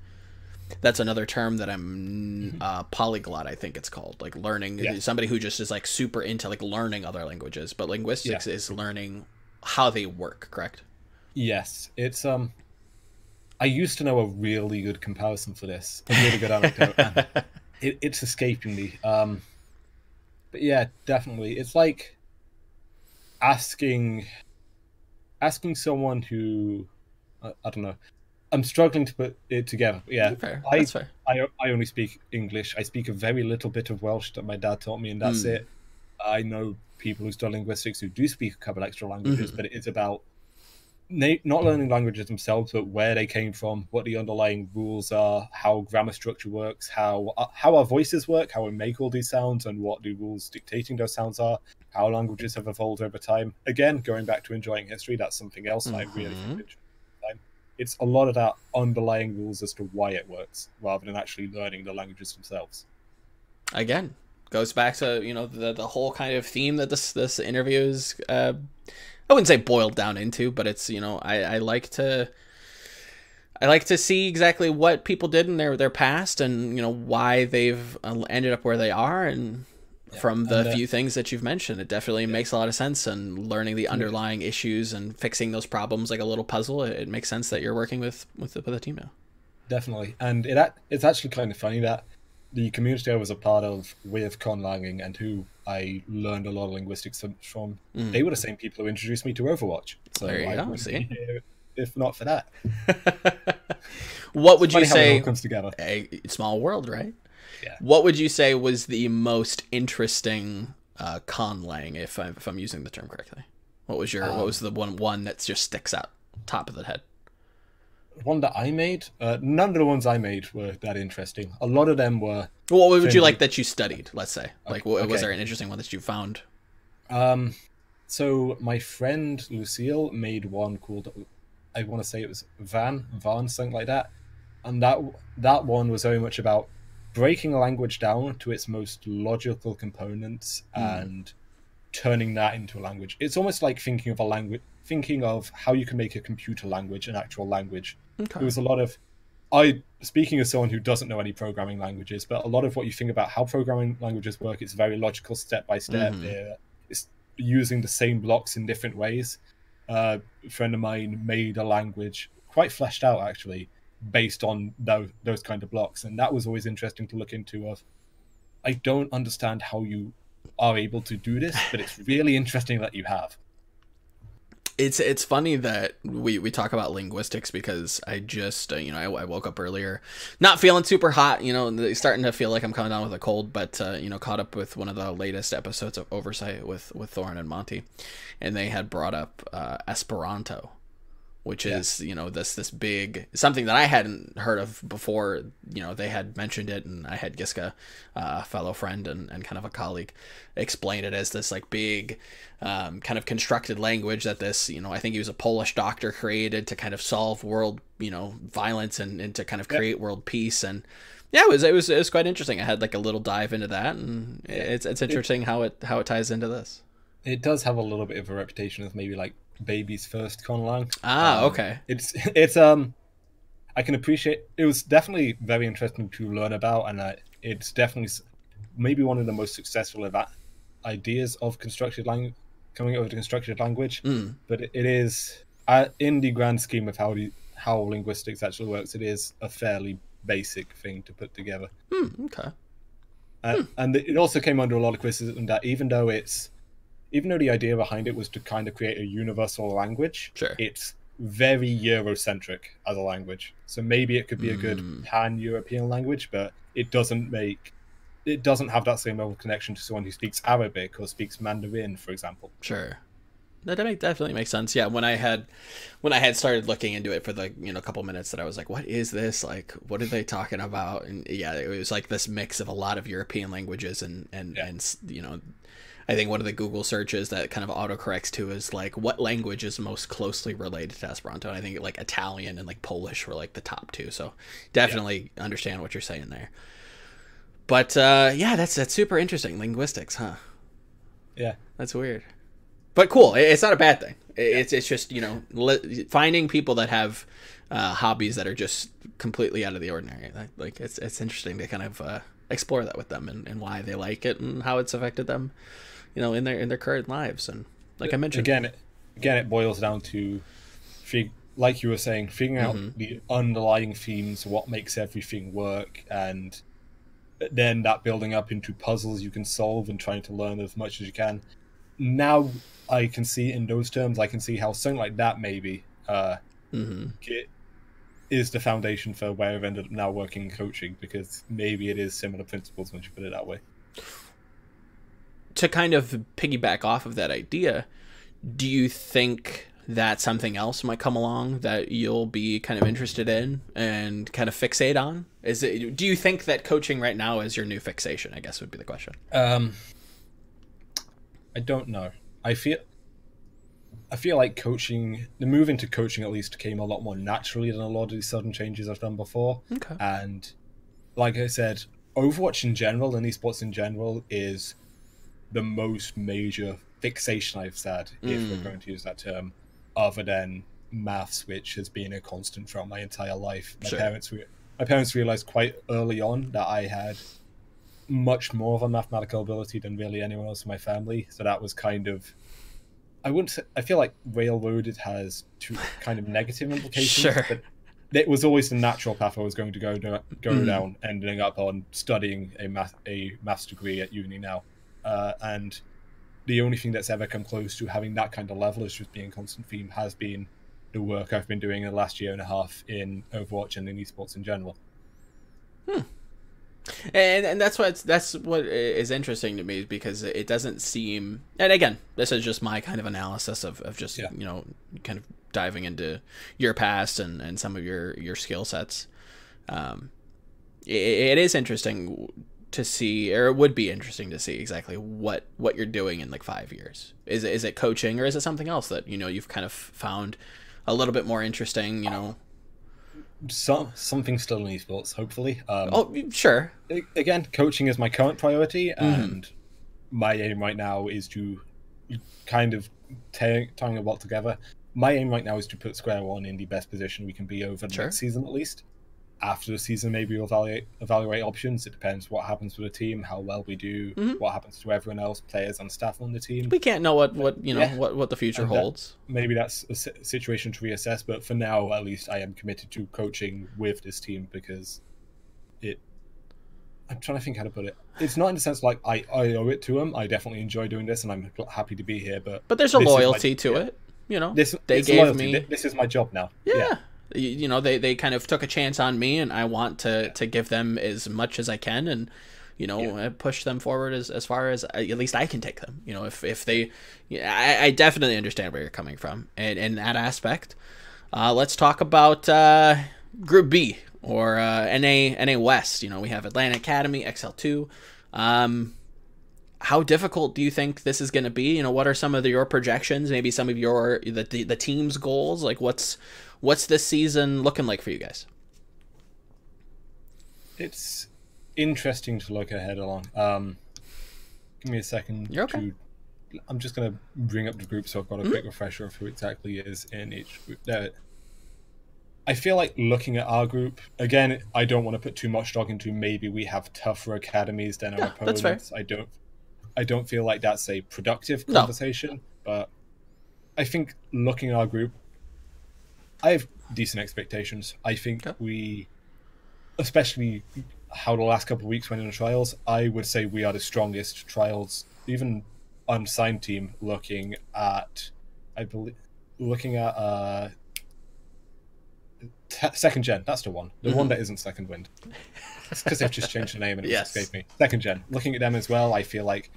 that's another term that I'm uh, polyglot. I think it's called like learning Yeah. somebody who just is like super into like learning other languages. But linguistics is learning how they work. Correct? Yes, it's um. I used to know a really good comparison for this, a really good anecdote. it, it's escaping me. Um, but yeah, definitely, it's like asking asking someone who I, I don't know. I'm struggling to put it together. Yeah, Fair. I- That's fair. I I only speak English. I speak a very little bit of Welsh that my dad taught me, and that's Hmm. it. I know people who study linguistics who do speak a couple extra languages, Mhm. but it is about na- not learning languages themselves, but where they came from, what the underlying rules are, how grammar structure works, how uh, how our voices work, how we make all these sounds, and what the rules dictating those sounds are. How languages have evolved over time. Again, going back to enjoying history, that's something else I really Mhm. It's a lot of that underlying rules as to why it works, rather than actually learning the languages themselves. Again, goes back to you know the the whole kind of theme that this this interview is. Uh, I wouldn't say boiled down into, but it's you know I I like to. I like to see exactly what people did in their, their past and you know why they've uh, ended up where they are and from the and, uh, few things that you've mentioned it definitely makes a lot of sense and learning the underlying issues and fixing those problems like a little puzzle it, it makes sense that you're working with with the, with a team now Definitely, and it it's actually kind of funny that the community I was a part of with conlanging and who I learned a lot of linguistics from, Mm. they were the same people who introduced me to Overwatch. So There you I go, see? if not for that. what would you how it say all comes together. a small world, right? Yeah. What would you say was the most interesting uh, conlang, if I'm if I'm using the term correctly? What was your what Um, was the one one that just sticks out top of the head? one that I made. Uh, none of the ones I made were that interesting. A lot of them were. Well, what would you like that you studied? Let's say, like, wa- was there an interesting one that you found? Um, so my friend Lucille made one called. I want to say it was Van Van something like that, and that that one was very much about breaking a language down to its most logical components and turning that into a language. It's almost like thinking of a language, thinking of how you can make a computer language an actual language. Okay. There was a lot of I speaking as someone who doesn't know any programming languages, but a lot of what you think about how programming languages work, it's very logical step by step. Mhm. It's using the same blocks in different ways. Uh, a friend of mine made a language quite fleshed out actually, based on those those kind of blocks, and that was always interesting to look into. Of I don't understand how you are able to do this, but it's really interesting that you have. It's it's funny that we, we talk about linguistics because I just uh, you know I, I woke up earlier, not feeling super hot. You know, starting to feel like I'm coming down with a cold, but uh, you know, caught up with one of the latest episodes of Oversight with with Thorin and Monte, and they had brought up uh, Esperanto, which Yeah. is you know this this big something that I hadn't heard of before. You know, they had mentioned it, and I had Giska, uh, a fellow friend and, and kind of a colleague, explain it as this like big um, kind of constructed language that this you know I think he was a Polish doctor created to kind of solve world you know violence and, and to kind of create world peace and yeah it was it was it was quite interesting I had like a little dive into that and it's it's interesting how it how it ties into this It does have a little bit of a reputation as maybe like baby's first conlang. ah Um, okay. it's it's um i can appreciate it was definitely very interesting to learn about and uh, it's definitely maybe one of the most successful of that ideas of constructed language coming up with a constructed language. Mm, but it, it is uh, in the grand scheme of how the, how linguistics actually works it is a fairly basic thing to put together. Mm, okay. Uh, and it also came under a lot of criticism that even though it's even though the idea behind it was to kind of create a universal language Sure. it's very eurocentric as a language so maybe it could be a good Mm. pan-european language but it doesn't make it doesn't have that same level of connection to someone who speaks arabic or speaks mandarin for example Sure. That that definitely makes sense. Yeah, when I had when I had started looking into it for the you know couple minutes, that I was like, "What is this? Like, what are they talking about?" And yeah, it was like this mix of a lot of European languages and and Yeah. and you know, I think one of the Google searches that kind of autocorrects to is like, "What language is most closely related to Esperanto?" And I think like Italian and like Polish were like the top two. So definitely understand what you're saying there. But uh, yeah, that's that's super interesting linguistics, huh? yeah That's weird, but cool. It's not a bad thing. It- It's it's just you know li- finding people that have uh, hobbies that are just completely out of the ordinary. Like- Like it's it's interesting to kind of uh, explore that with them and, and why they like it and how it's affected them, you know, in their in their current lives. And like I mentioned, again it, again it boils down to fig- like you were saying figuring out Mhm. the underlying themes what makes everything work and then that building up into puzzles you can solve and trying to learn as much as you can now i can see in those terms i can see how something like that maybe uh hmm it is the foundation for where i've ended up now working in coaching because maybe it is similar principles once you put it that way to kind of piggyback off of that idea, do you think that something else might come along that you'll be kind of interested in and kind of fixate on? Is it do you think that coaching right now is your new fixation? I guess would be the question. Um, I don't know. I feel, I feel like coaching, the move into coaching at least came a lot more naturally than a lot of these sudden changes I've done before. Okay. And like I said, Overwatch in general and esports in general is the most major fixation I've had, if we're Mm. going to use that term, other than maths, which has been a constant throughout my entire life. My Sure. parents, re- my parents realized quite early on that I had much more of a mathematical ability than really anyone else in my family. So that was kind of. I wouldn't. Say, I feel like railroaded has two kind of negative implications, Sure. but it was always the natural path I was going to go do, go Mm. down, ending up on studying a math a maths degree at uni now, uh, and the only thing that's ever come close to having that kind of level as just being a constant theme has been the work I've been doing in the last year and a half in Overwatch and in esports in general. and and that's what that's what is interesting to me because it doesn't seem and again this is just my kind of analysis of, of just Yeah. you know kind of diving into your past and, and some of your your skill sets. Um, it, it is interesting to see, or it would be interesting to see exactly what what you're doing in like five years. Is it, is it coaching or is it something else that you know you've kind of found a little bit more interesting? You know, some something still in esports, hopefully. Um, oh, sure. Again, coaching is my current priority, mm-hmm. and my aim right now is to kind of tying it all together. My aim right now is to put Square One in the best position we can be over the sure. next season, at least after the season, maybe we'll evaluate evaluate options. It depends what happens with the team, how well we do, mm-hmm. what happens to everyone else, players and staff on the team. We can't know what what you know yeah. what what the future and holds. That, maybe that's a situation to reassess. But for now, at least, I am committed to coaching with this team because it. I'm trying to think how to put it. It's not in the sense like I, I owe it to them. I definitely enjoy doing this, and I'm happy to be here. But but there's a loyalty my, to yeah. it. You know, this they gave loyalty. me. This is my job now. yeah. yeah you know they, they kind of took a chance on me and i want to to give them as much as i can and you know yeah. push them forward as, as far as at least i can take them you know if if they yeah, I, I definitely understand where you're coming from and in that aspect uh, let's talk about uh, group b or uh, na na west you know we have atlanta academy xl2 um, how difficult do you think this is going to be? You know, what are some of the, your projections? Maybe some of your the the team's goals. Like, what's What's this season looking like for you guys? It's interesting to look ahead along. Um, give me a second. You're okay. To, I'm just going to bring up the group so I've got a mm-hmm. quick refresher of who exactly is in each group. There. I feel like looking at our group again. I don't want to put too much stock into. Maybe we have tougher academies than yeah, our opponents. I don't. I don't feel like that's a productive conversation. No. But I think looking at our group, I have decent expectations. I think okay. we, especially how the last couple of weeks went in the trials, I would say we are the strongest trials, even unsigned team. Looking at, I believe, looking at uh, t- second gen. That's the one. The mm-hmm. one that isn't second wind. It's because they've just changed the name and it yes. escaped me. Second gen. Looking at them as well, I feel like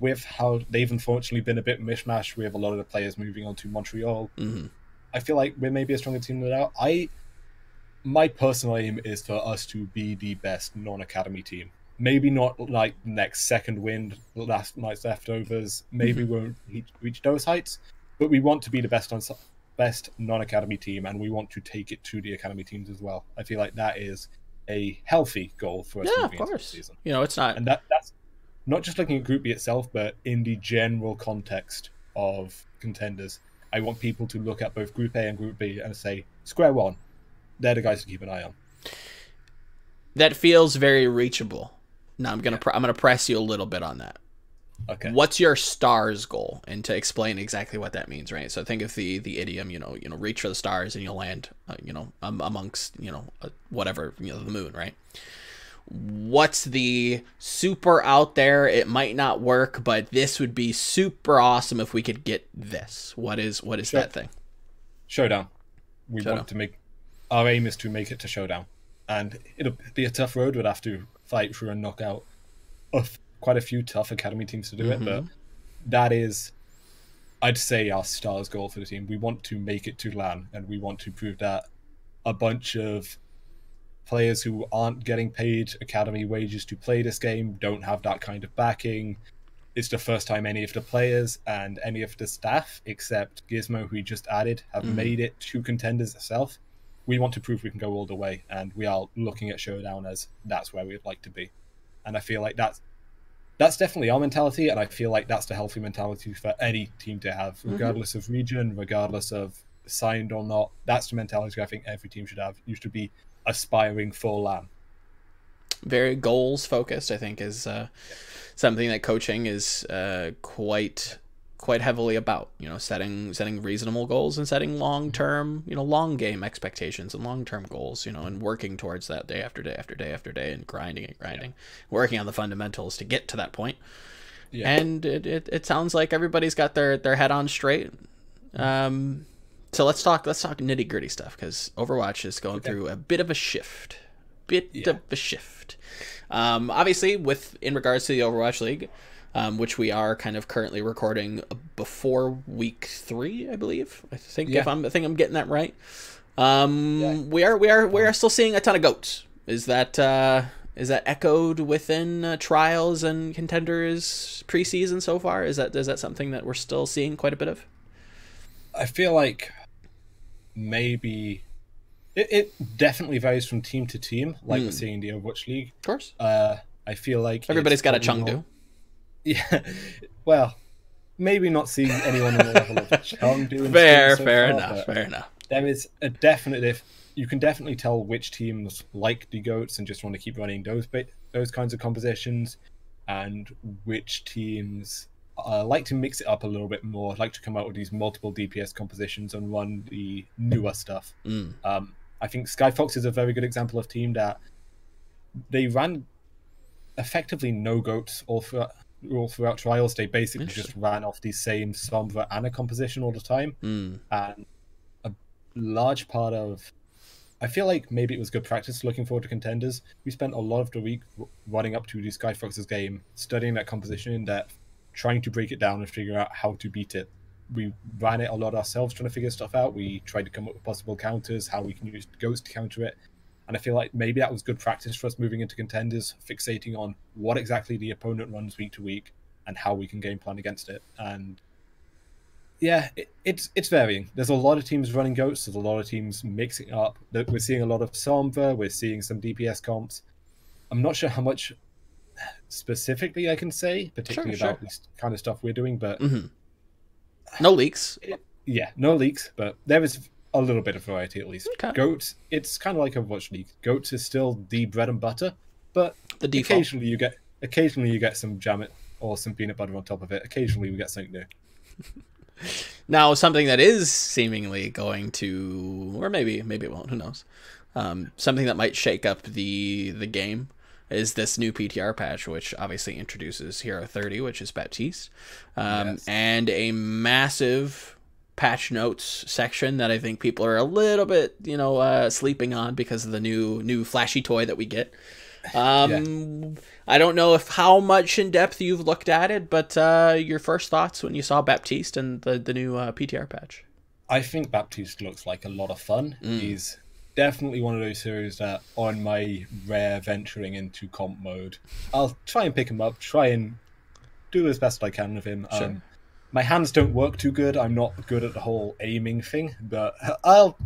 with how they've unfortunately been a bit mishmash We have a lot of the players moving on to Montreal. Mm-hmm. I feel like we're maybe a stronger team than that. I my personal aim is for us to be the best non-academy team. Maybe not like next second wind, last night's leftovers. Maybe mm-hmm. we won't reach, reach, those heights, but we want to be the best on best non-academy team, and we want to take it to the academy teams as well. I feel like that is a healthy goal for us. Yeah, of course. Season. You know, it's not, and that that's not just looking at Group B itself, but in the general context of contenders. I want people to look at both Group A and Group B and say, Square One, they're the guys to keep an eye on. That feels very reachable. Now I'm gonna yeah. I'm gonna press you a little bit on that. Okay. What's your stars goal, and to explain exactly what that means, right? So think of the the idiom, you know, you know, reach for the stars and you'll land, uh, you know, um, amongst you know uh, whatever you know the moon, right? What's the super out there? It might not work but this would be super awesome if we could get this. What is what is that thing? Showdown. We showdown. want to make our aim is to make it to showdown. And it'll be a tough road. We'd have to fight through and knock out of quite a few tough academy teams to do mm-hmm. it but that is i'd say our stars goal for the team. We want to make it to LAN and we want to prove that a bunch of players who aren't getting paid academy wages to play this game don't have that kind of backing. It's the first time any of the players and any of the staff, except Gizmo, who we just added, have mm. made it to contenders itself. We want to prove we can go all the way, and we are looking at Showdown as that's where we'd like to be. And I feel like that's that's definitely our mentality, and I feel like that's the healthy mentality for any team to have, mm-hmm. regardless mm-hmm. of region, regardless of signed or not. That's the mentality I think every team should have. You should be aspiring for LAN. Very goals focused, I think, is uh, something that coaching is uh, quite quite heavily about. You know, setting setting reasonable goals and setting long term, you know, long game expectations and long term goals. You know, and working towards that day after day after day after day and grinding and grinding, yeah. working on the fundamentals to get to that point. Yeah. And it, it, it sounds like everybody's got their, their head on straight. Um, so let's talk let's talk nitty gritty stuff because Overwatch is going okay. through a bit of a shift, bit yeah. of a shift. Um, obviously, with in regards to the Overwatch League, um, which we are kind of currently recording before week three, I believe. I think Yeah. if I'm, I think I'm getting that right. Um, Yeah. we are, we are, we are still seeing a ton of goats. Is that, uh, is that echoed within uh, trials and contenders preseason so far? Is that, is that something that we're still seeing quite a bit of? I feel like maybe it, it definitely varies from team to team, like Hmm. we're seeing in the Overwatch League. Of course. Uh, I feel like Everybody's got a Chengdu. more- Yeah, well, maybe not seeing anyone on the level of Chengdu. Fair, so fair far, enough, fair enough. There is a definite. If you can definitely tell which teams like the goats and just want to keep running those those kinds of compositions, and which teams uh, like to mix it up a little bit more, I like to come out with these multiple DPS compositions and run the newer stuff. Mm. Um, I think Skyfox is a very good example of team that they ran effectively no goats all throughout all throughout trials. They basically just ran off the same Sombra Ana composition all the time, Mm. and a large part of I feel like maybe it was good practice looking forward to contenders. We spent a lot of the week running up to the Skyfox's game, studying that composition in depth, trying to break it down and figure out how to beat it. We ran it a lot ourselves, trying to figure stuff out. We tried to come up with possible counters, how we can use goats to counter it. And I feel like maybe that was good practice for us moving into contenders, fixating on what exactly the opponent runs week to week and how we can game plan against it. And yeah, it, it's it's varying. There's a lot of teams running goats. There's a lot of teams mixing up. We're seeing a lot of Sombra. We're seeing some DPS comps. I'm not sure how much specifically I can say, particularly sure. about this kind of stuff we're doing. But hmm No leaks. yeah, no leaks. But there is a little bit of variety at least. Okay. Goats, it's kind of like a watch league. Goats is still the bread and butter, but The default. occasionally you get occasionally you get some jam it or some peanut butter on top of it. Occasionally we get something new. Now, something that is seemingly going to, or maybe maybe it won't. Who knows? Um, something that might shake up the the game is this new PTR patch, which obviously introduces Hero 30, which is Baptiste, um, Yes. and a massive patch notes section that I think people are a little bit, you know, uh, sleeping on because of the new new flashy toy that we get. Um, I don't know if how much in depth you've looked at it, but uh, your first thoughts when you saw Baptiste and the the new uh, PTR patch. I think Baptiste looks like a lot of fun. Mm. He's definitely one of those heroes that, on my rare venturing into comp mode, I'll try and pick him up, try and do as best I can with him. Sure. Um, my hands don't work too good. I'm not good at the whole aiming thing, but I'll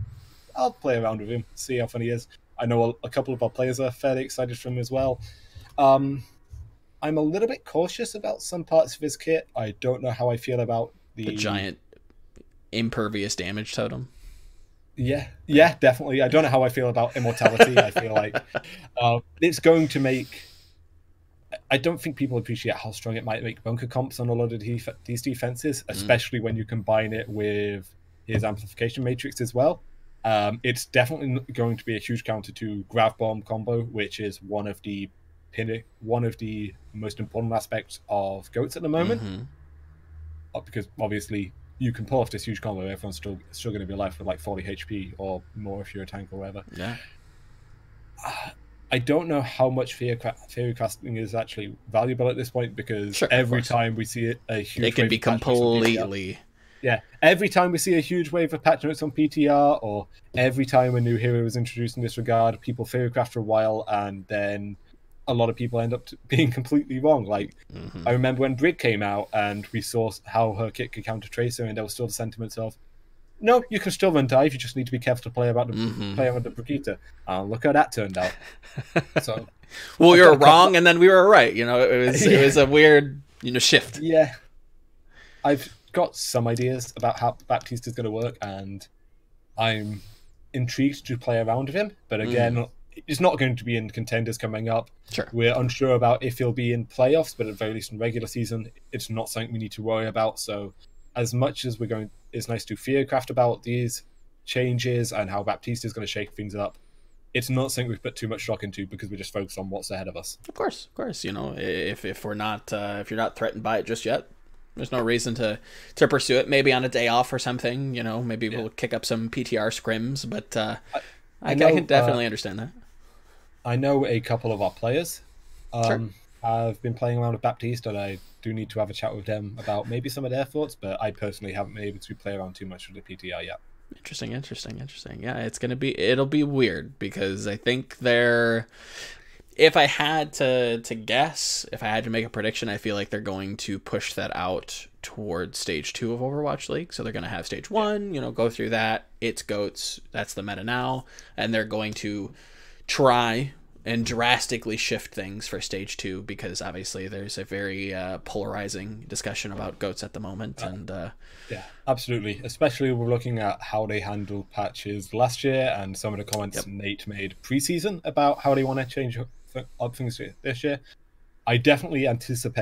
I'll play around with him, see how fun he is. I know a, a couple of our players are fairly excited for him as well. Um, I'm a little bit cautious about some parts of his kit. I don't know how I feel about the, The giant impervious damage totem. Yeah, yeah, definitely. I don't know how I feel about immortality. I feel like uh, it's going to make. I don't think people appreciate how strong it might make bunker comps on a lot of def- these defenses, especially when you combine it with his amplification matrix as well. Um, it's definitely going to be a huge counter to grav bomb combo, which is one of the pin- one of the most important aspects of goats at the moment Mhm. uh, because obviously you can pull off this huge combo. Everyone's still still going to be alive with like 40 HP or more if you're a tank or whatever. Yeah. I don't know how much fear cra- theory casting is actually valuable at this point because Sure, every time we see it, a huge It can wave be of patch notes on PTR completely. yeah, every time we see a huge wave of patch notes on PTR, or every time a new hero is introduced in this regard, people theorycraft for a while, and then a lot of people end up being completely wrong. Like Mhm. I remember when Brig came out, and we saw how her kit could counter Tracer, and there was still the sentiments of, no, you can still run dive. You just need to be careful to play about the Mhm. play around the Brigitte. Uh, look how that turned out. so Well, we were wrong, and then we were right. You know, it was it was a weird, you know, shift. Yeah. I've got some ideas about how Baptiste is going to work, and I'm intrigued to play around with him. But again, it's not going to be in contenders coming up. Sure. We're unsure about if he'll be in playoffs, but at very least in regular season, it's not something we need to worry about. So, as much as we're going, it's nice to theorycraft about these changes and how Baptiste is going to shake things up. It's not something we've put too much stock into because we're just focus on what's ahead of us. Of course, of course. You know, if if we're not uh, if you're not threatened by it just yet, there's no reason to to pursue it. Maybe on a day off or something. You know, maybe we'll kick up some PTR scrims. But uh, I, I I, know, can definitely understand that. I know a couple of our players. Um, Sure. have been playing around with Baptiste, and I do need to have a chat with them about maybe some of their thoughts. But I personally haven't been able to play around too much with the PTR yet. Interesting, interesting, interesting. Yeah, it's gonna be it'll be weird because I think they're if I had to to guess, if I had to make a prediction, I feel like they're going to push that out towards stage two of Overwatch League. So they're gonna have stage one, you know, go through that. It's goats, that's the meta now, and they're going to try and drastically shift things for stage two because obviously there's a very uh, polarizing discussion about goats at the moment and uh, yeah absolutely especially we're looking at how they handled patches last year and some of the comments yep. nate made preseason about how they want to change up things this year i definitely anticipate